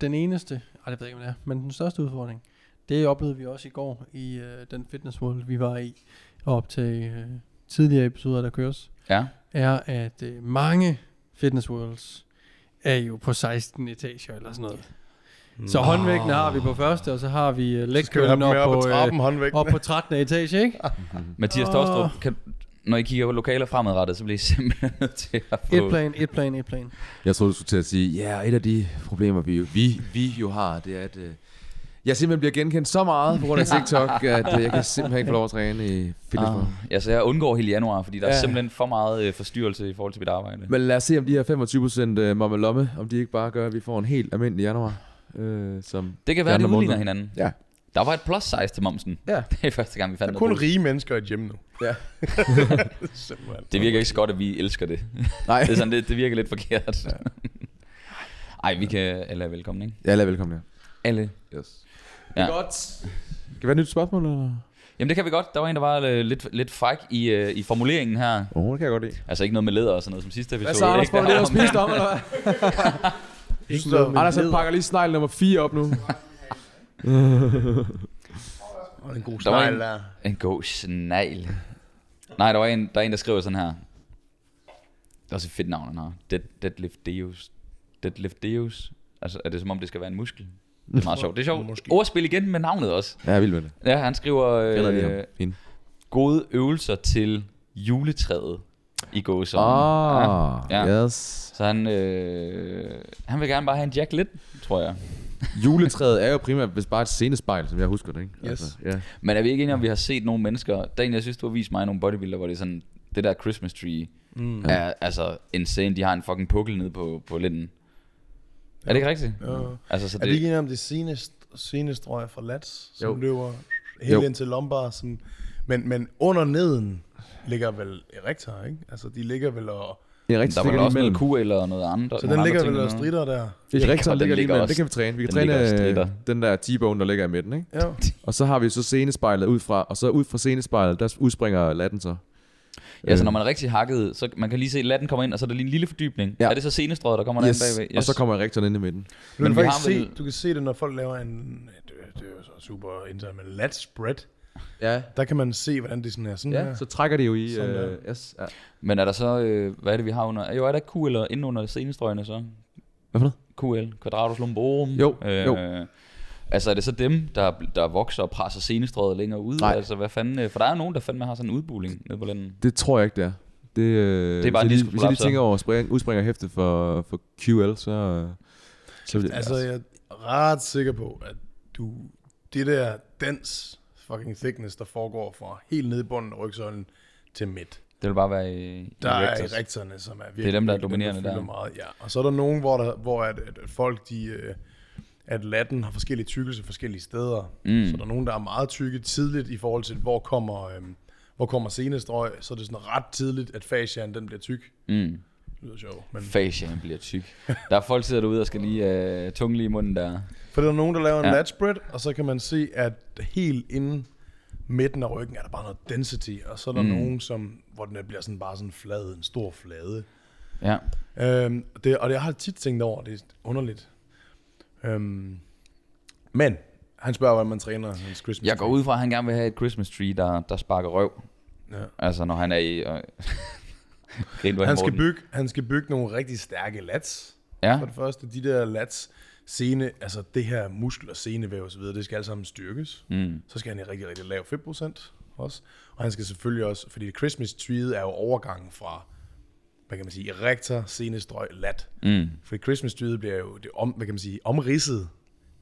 den eneste, ej, det ved jeg ikke, hvad det er, men den største udfordring, det oplevede vi også i går i øh, den fitness world, vi var i, op til øh, tidligere episoder, der køres, Ja. er, at øh, mange fitness worlds er jo på 16 etager eller sådan noget. Så håndvægten har vi på første, og så har vi uh, have dem med op på, på trappen, øh, håndvægtene. op på 13. etage, ikke? Mathias Åh. Tostrup, kan, når I kigger på lokaler fremadrettet, så bliver I simpelthen nødt til at få... Et plan, et plan, et plan. Jeg troede, du skulle til at sige, ja, et af de problemer, vi jo, vi, vi jo har, det er, at øh, jeg simpelthen bliver genkendt så meget på grund af TikTok, at øh, jeg kan simpelthen ikke få lov at træne i fitness. Ah, ja, så jeg undgår hele januar, fordi der er Ja. simpelthen for meget øh, forstyrrelse i forhold til mit arbejde. Men lad os se, om de her 25% momme lomme, om de ikke bare gør, at vi får en helt almindelig januar. Øh, som det kan de være, det andre udligner måneder. hinanden. Ja. Der var et plus size til momsen. Ja. Det er første gang, vi Der fandt er kun rige mennesker i gym nu. Ja. Simpelthen. Det virker ikke så godt, at vi elsker det. Nej. det, er sådan, det, det virker lidt forkert. Ej, vi kan alle er velkommen, ikke? Ja, lad velkommen her. Alle. Yes. Ja. Det er godt. Kan det være et nyt spørgsmål, eller? Jamen det kan vi godt. Der var en, der var øh, lidt, lidt fræk i, øh, i formuleringen her. Åh, oh, det kan jeg godt lide. Altså ikke noget med læder og sådan noget som sidste episode. Hvad så, Anders? det, har at spise om, eller hvad? Anders, han pakker lige snegl nummer 4 op nu. En god Der snegl en- der. En god snegl. Nej, der var en, der, er en, der skriver sådan her. Det er også et fedt navn, han har. Dead, deadlift Deus. Deadlift Deus. Altså, er det som om, det skal være en muskel? Det er meget sjovt. Det er sjovt. Måske. Ordspil igen med navnet også. Ja, jeg vil med det. Ja, han skriver øh. Fint. gode øvelser til juletræet i gåsøjne. Ah, Ja. yes. Så han, øh, han vil gerne bare have en jack lidt, tror jeg. juletræet er jo primært hvis bare et scenespejl, som jeg husker det, ikke? Altså, Yes. ja. Men er vi ikke enige om, vi har set nogle mennesker... Dan, jeg synes, du har vist mig nogle bodybuilder, hvor det er sådan... Det der Christmas tree mm. er altså insane. De har en fucking pukkel nede på, på linden. Er det ikke rigtigt? Ja. Altså, så Er det, det ikke en om det seneste, seneste tror jeg, fra Lats, som Jo. løber helt Jo. ind til Lombard, som, men, men under neden ligger vel Erector, ikke? Altså, de ligger vel og... Det er rigtig der er vel også noget Q eller noget andet. Så den ligger vel og strider der. Er den den ligger lige også- Det kan vi træne. Vi kan træne øh, den der T-bone, der ligger i midten, ikke? Ja. Og så har vi så scenespejlet ud fra, og så ud fra scenespejlet, der udspringer latten så. Ja, så Øh, når man er rigtig hakket, så man kan lige se, at latten kommer ind, og så er der lige en lille fordybning. Ja. Er det så senestrøget, der kommer yes. derinde bagved? Og så kommer rektoren ind i midten. Du Men kan vi faktisk har se, vel- du kan se det, når folk laver en... Det, det er jo så super internt, men lat spread. Ja. Der kan man se, hvordan det sådan er. Sådan Ja, her. så trækker det jo i... Sådan Øh, yes, ja. Men er der så, øh, hvad er det, vi har under? Jo, er der Q eller inde under senestrøgene så? Hvad for noget? QL, Quadratus Lumborum. Jo, øh, jo. Altså er det så dem, der, der vokser og presser senestrøget længere ud? Nej. Altså hvad fanden? øh, For der er jo nogen, der fandme har sådan en udbuling nede på lænden. Det tror jeg ikke, det er. Det, øh, Det er bare hvis, jeg lige, hvis jeg lige tænker over spring, udspringer hæftet for, for QL, så... øh, så vil det, Altså, jeg er ret sikker på, at du... Det der dans fucking thickness, der foregår fra helt ned i bunden af rygsøjlen til midt. Det vil bare være i, i Der er Rectors. rektorerne, som er virkelig... dem, der er dominerende fylder der. Meget, ja. Og så er der nogen, hvor, der, hvor at, at, at folk, de... øh, At latten har forskellige tykkelse forskellige steder. Mm. Så der er nogen, der er meget tykke tidligt i forhold til, hvor kommer, øhm, hvor kommer senestrøg. Så er det sådan ret tidligt, at fasciaen den bliver tyk. Mm. Det lyder sjovt. Men, Fasciaen bliver tyk. Der er folk, der sidder derude og skal lige øh, tunge lige i munden der. for der er nogen, der laver en Ja. lat spread, og så kan man se, at helt inden midten af ryggen er der bare noget density, og så er der Mm. nogen, som, hvor den bliver sådan bare sådan flad, en stor flade. Ja. Øhm, det, og det jeg har tit tænkt over, det er underligt. Øhm, men, han spørger, hvordan man træner hans Christmas Jeg går ud fra, at han gerne vil have et Christmas tree, der, der sparker røv. Ja. Altså når han er i... Øh, Han skal, bygge, han skal bygge nogle rigtig stærke lats. Ja. For det første, de der lats, sene, altså det her senevæv og så videre, det skal alt sammen styrkes. Mm. Så skal han i rigtig, rigtig lav fedtprocent også. Og han skal selvfølgelig også, fordi Christmas treeet er jo overgangen fra, hvad kan man sige, erektor, senestrøg, lat. Mm. For Christmas bliver jo, det om, hvad kan man sige, omridset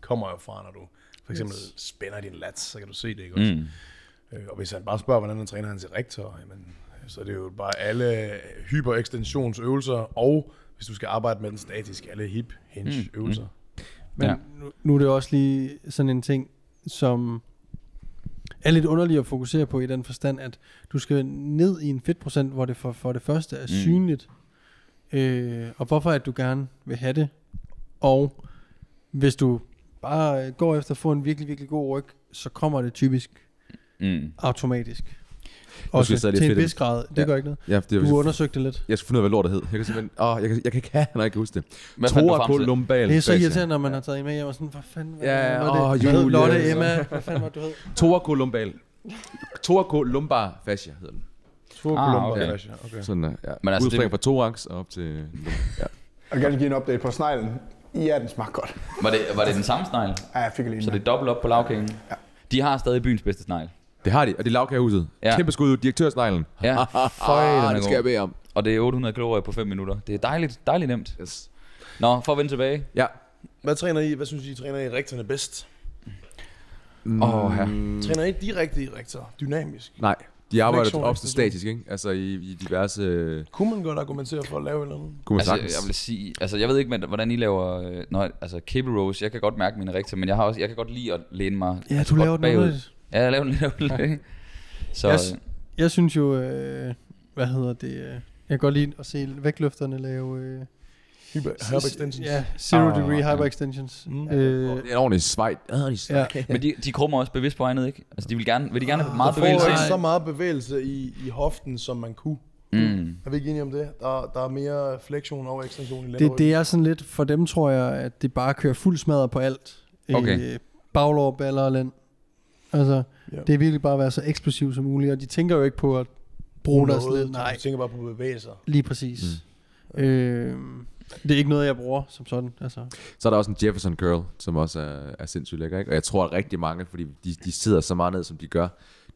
kommer jo fra, når du for eksempel yes. spænder din lat, så kan du se det, ikke også? Mm. Øh, Og hvis han bare spørger, hvordan han træner hans erektor, jamen, så er det jo bare alle hyperekstensionsøvelser, og hvis du skal arbejde med den statisk, alle hip hinge øvelser. Men Ja. ja. nu, nu er det også lige sådan en ting, som er lidt underligt at fokusere på i den forstand, at du skal ned i en fedtprocent, hvor det for, for det første er Mm. synligt, øh, og hvorfor at du gerne vil have det, og hvis du bare går efter at få en virkelig, virkelig god ryg, så kommer det typisk Mm. automatisk. Også det er til en vis grad. Det Ja. gør ikke noget. ja, det Du undersøgte det lidt. jeg skal finde ud af, hvad lortet hed. Jeg kan simpelthen... Åh, jeg, kan, jeg kan ikke have, når jeg kan huske det. Hvad frem til? Thoracolumbaal Det er så irriterende, når man har taget en med hjem og sådan, hvad fanden hvad, Ja, var åh, det? Hvad hed Julie. Lotte, Emma, hvad fanden var det, du hed? Thoracolumbaal. Thoracolumbar fascia hedder den. Turkolumbar okay. fascia, okay. Sådan der, ja. Men altså, Udspringer det- fra thorax og op til... Ja. Jeg vil gerne give en update på sneglen. Ja, den smager godt. Var det, var det den samme snegl? Ja, jeg fik lige Så det er dobbelt op på lavkægen? Ja. De har stadig byens bedste snegl. Det har de, og det er lavkagehuset. Ja. Ja. Kæmpe skud ud, direktørsneglen. Ja, føj, Ah, det skal jeg bede om. Og det er 800 kalorier på 5 minutter. Det er dejligt, dejligt nemt. Yes. Nå, for at vende tilbage. Ja. Hvad træner I? Hvad synes I, I træner I rektorerne bedst? Åh, ja. Træner I direkte i rektor? Dynamisk? Nej, de arbejder ofte statisk, ikke? Altså i, i diverse... Kunne man godt argumentere for at lave et eller andet? kunne man Altså, sagtens. jeg vil sige, altså jeg ved ikke, men, hvordan I laver, øh, når, altså cable rows, jeg kan godt mærke mine rigtige, men jeg har også, jeg kan godt lide at læne mig Ja, altså, du godt laver den bagud. underligt. Ja, jeg laver den lidt underligt. Så, Jeg øh, Jeg synes jo, øh, hvad hedder det, øh, jeg kan godt lide at se vægtløfterne lave... Øh, Hyper, extensions? Ja, zero Ah, degree ja. hyper extensions. Mm. Øh, Det er en ordentlig svej. ja. men de, de krummer også bevidst på egnet, ikke? Altså de vil gerne, vil de gerne have meget Der får bevægelse ikke ind? så meget bevægelse i, i hoften, som man kunne. Mm. Er vi ikke enige om det? Der, der er mere flektion og ekstension i Det, det er sådan lidt, for dem tror jeg, at det bare kører fuld smadret på alt. Okay. Øh, baglår, baller og lænd. Altså, Ja. det er virkelig bare at være så eksplosiv som muligt, og de tænker jo ikke på at bruge deres Noget, led. Nej, Jeg tænker bare på bevægelser. lige præcis. Mm. Øh, det er ikke noget, jeg bruger som sådan. Altså. Så er der også en Jefferson curl, som også er, er sindssygt lækker, ikke? Og jeg tror, at rigtig mange, fordi de, de sidder så meget ned, som de gør,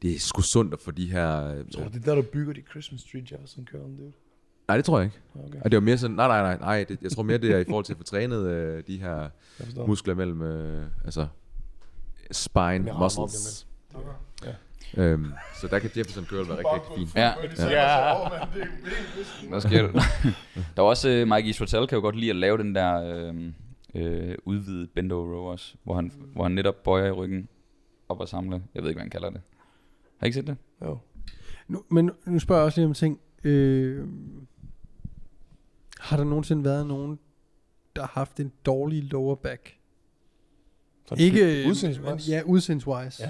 det er sgu sundt at få de her... Øh, Jeg tror, det er der, du bygger de Christmas tree Jefferson curl, dude. Nej, det tror jeg ikke. Okay. Og det var mere sådan, nej, nej, nej, nej det, jeg tror mere, det er i forhold til at få trænet øh, de her muskler mellem, øh, altså spine Med arme op, muscles. Øhm, så der kan Jefferson curl være rigtig, rigtig fint. Ja, Ja. hvad sker der? der var også, uh, Mike Israel kan jo godt lide at lave den der øh, øh, udvidet bend over row også, hvor han, hvor han netop bøjer i ryggen op og samle. Jeg ved ikke, hvad han kalder det. Har I ikke set det? Jo. Nu, men nu spørger jeg også lige om ting. Øh, har der nogensinde været nogen, der har haft en dårlig lower back? Ikke Udseendswise? men- Ja, udseendswise. Ja.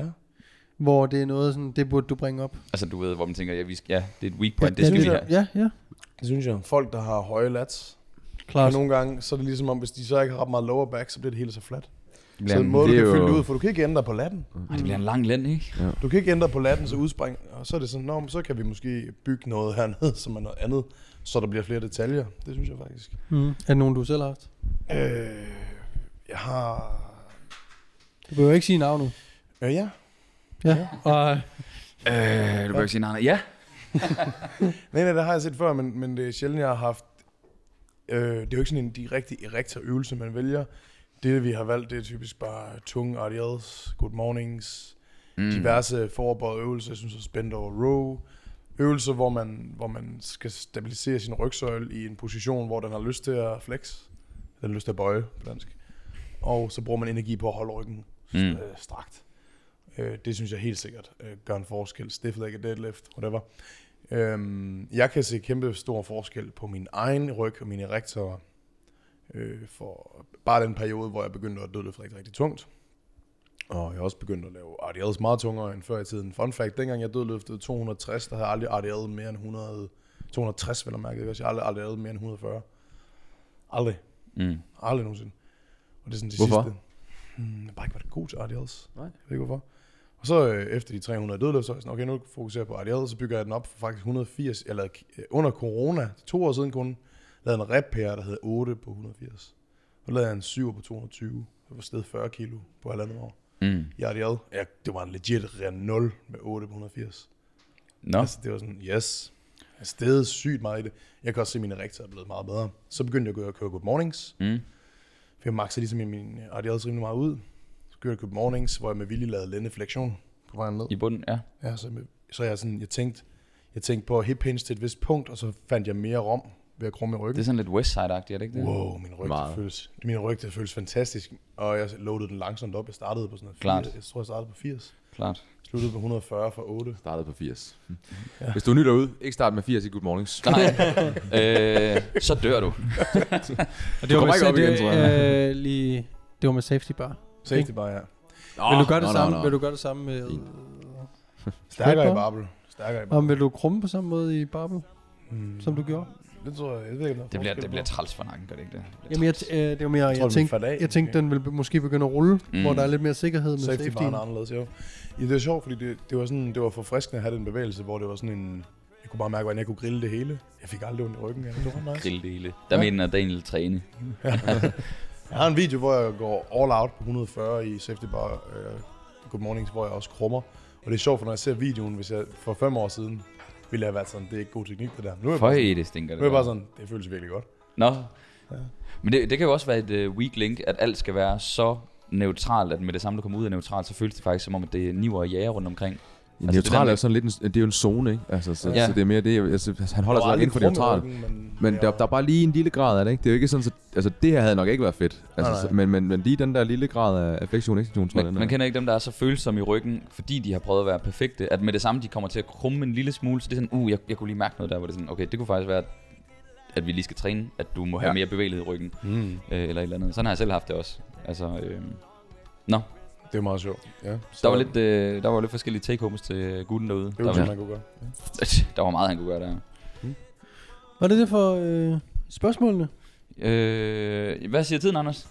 Hvor det er noget sådan, det burde du bringe op. Altså, du ved, hvor man tænker, ja, vi skal, ja det er et weak point, ja, det skal det, vi have. ja, ja, Det synes jeg. Folk, der har høje lats. klart. Og nogle gange, så er det ligesom om, hvis de så ikke har ret meget lower back, så bliver det hele så fladt. Det Så en måde, du det er kan fylde jo- det ud, for du kan ikke ændre på latten. ej, det bliver en lang lænd, ikke? Du kan ikke ændre på latten, så udspring. Og så er det sådan, Nå, så kan vi måske bygge noget hernede, som er noget andet, så der bliver flere detaljer. Det synes jeg faktisk. Mm. Er det nogen, du selv har haft? Øh, jeg har... Du behøver ikke sige navnet. Øh, ja. Ja. Og, Øh, du kan ikke sige nej. Ja. Nej, nej, det har jeg set før, men, men det er sjældent, jeg har haft... Øh, det er jo ikke sådan en direkte erektor øvelse, man vælger. Det, vi har valgt, det er typisk bare tunge RDLs, good mornings, mm. diverse forbøjet øvelser. Jeg synes også bend over row. Øvelser, hvor man, hvor man skal stabilisere sin rygsøjle i en position, hvor den har lyst til at flex. Den har lyst til at bøje på dansk. Og så bruger man energi på at holde ryggen Mm. øh, strakt. Øh, det synes jeg helt sikkert øh, gør en forskel. Stiff leg deadlift, whatever. Øhm, jeg kan se kæmpe stor forskel på min egen ryg og mine erektorer øh, for bare den periode, hvor jeg begyndte at dødløfte rigtig, rigtig tungt. Og jeg har også begyndt at lave RDL's meget tungere end før i tiden. Fun fact, dengang jeg dødløftede 260, der havde jeg aldrig RDL mere end 100, 260, vil jeg mærke. Jeg har aldrig RDL mere end 140. Aldrig. Mm. Aldrig nogensinde. Og det er sådan de Hvorfor? sidste... Hmm, jeg bare ikke været god til RDLs. Nej. Jeg ved ikke hvorfor. Og så øh, efter de 300 dødløft, så er jeg sådan, okay, nu fokuserer jeg på RDL, så bygger jeg den op for faktisk 180. Jeg lavede øh, under corona, to år siden kun, lavede en rep her, der hed 8 på 180. Nu lavede jeg en 7 på 220. Det var sted 40 kilo på halvandet år. Mm. I RDL, ja, det var en legit ren 0 med 8 på 180. Nå, Altså, det var sådan, yes. Jeg stedet sygt meget i det. Jeg kan også se, at mine rektor er blevet meget bedre. Så begyndte jeg at og køre good mornings. mm. For jeg maxede ligesom i min RDLs rimelig meget ud. Så kørte jeg good mornings, hvor jeg med vilje lavede lændeflektion på vejen ned. i bunden, ja. Ja, så, så jeg, sådan, jeg tænkte, jeg tænkte på hip hinge til et vist punkt, og så fandt jeg mere rom ved at krumme i Det ryggen. er sådan lidt Westside-agtigt, er det ikke det? Wow, min ryg, det føles, min ryg, det føles fantastisk. Og jeg loadede den langsomt op. Jeg startede på sådan noget Klart. 80, jeg tror, jeg startede på 80. Klart. Sluttede på 140 for 8. Startede på 80. Ja. Hvis du er ny derude, ikke start med 80 i Good Mornings. Nej, øh, så dør du. og det kommer med ikke op igen, det, tror jeg. Øh, lige, det var med safety bar. Safety bare, ja. vil du gøre det nå, nå, samme? nå. Vil du gøre det samme med... Fint. Stærkere i bar? barbel. Stærkere i barbel. Om vil du krumme på samme måde i barbel, Mm, som du gjorde? Det tror jeg, jeg ved ikke, Det bliver, det bliver på. træls for nakken, gør det ikke det? det Jamen, jeg, øh, det var mere, jeg, det tænkte, af, jeg tænkte, den vil måske begynde at rulle, mm. Hvor der er lidt mere sikkerhed med Safety safety. er anderledes, jo. Ja, det er sjovt, fordi det, det, var sådan, det var forfriskende at have den bevægelse, hvor det var sådan en... Jeg kunne bare mærke, hvordan jeg kunne grille det hele. Jeg fik aldrig ondt i ryggen. Ja. Det var nice. Grille det hele. Der Ja. mener Daniel træne. Jeg har en video, hvor jeg går all out på 140 i safety bar uh, Good Mornings, hvor jeg også krummer. Og det er sjovt, for når jeg ser videoen, hvis jeg for fem år siden ville jeg have været sådan, det er ikke god teknik det der. Nu er Føj, det stinker nu det er jeg bare sådan, det føles virkelig godt. Nå. Men det, det kan jo også være et uh, weak link, at alt skal være så neutralt, at med det samme, du kommer ud af neutralt, så føles det faktisk som om, at det er niver og jager rundt omkring. Ja, Altså, det der neutral er sådan lidt en, det er jo en zone, ikke? Altså, så, Ja. ja. så det er mere det, altså, han holder sig inden for neutral. men, Men der, der er bare lige en lille grad af det, ikke? Det er jo ikke sådan, så, altså det her havde nok ikke været fedt. Altså, Nej, nej. Så, men, men, men lige den der lille grad af affektion, eksektion, tror Man, man er. kender ikke dem, der er så følsomme i ryggen, fordi de har prøvet at være perfekte, at med det samme, de kommer til at krumme en lille smule, så det er sådan, uh, jeg, jeg kunne lige mærke noget der, hvor det er sådan, okay, det kunne faktisk være, at, at vi lige skal træne, at du må have Ja. mere bevægelighed i ryggen, Mm, øh, eller et eller andet. Sådan har jeg selv haft det også. Altså, øh, nå, det er meget sjovt. Ja, der var, lidt, øh, der var lidt forskellige take-homes til gutten derude. Det Der var sådan, var, man kunne gøre. der var meget, han kunne gøre der. Var det det for øh, spørgsmålene? Øh, hvad siger tiden, Anders?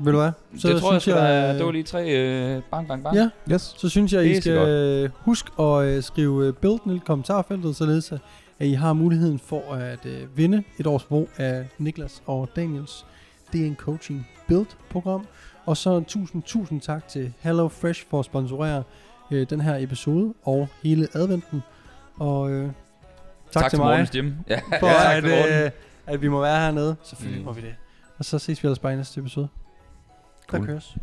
Vil du hvad? Så det tror jeg, jeg, jeg, det var lige tre øh, bang, bang, bang. Ja, Yes. så synes jeg, I skal øh, huske at øh, skrive øh, build ned i kommentarfeltet, således at at I har muligheden for at øh, vinde et års brug af Niklas og Daniels DN Coaching Build program. Og så tusind, tusind tak til Hello Fresh for at sponsorere øh, den her episode og hele adventen. Og øh, Tak, tak til til mig. Gym. Ja, for ja, tak at, øh, at vi må være hernede. Selvfølgelig Mm. må vi det. Og så ses vi ellers bare i næste episode. Der Cool. køres.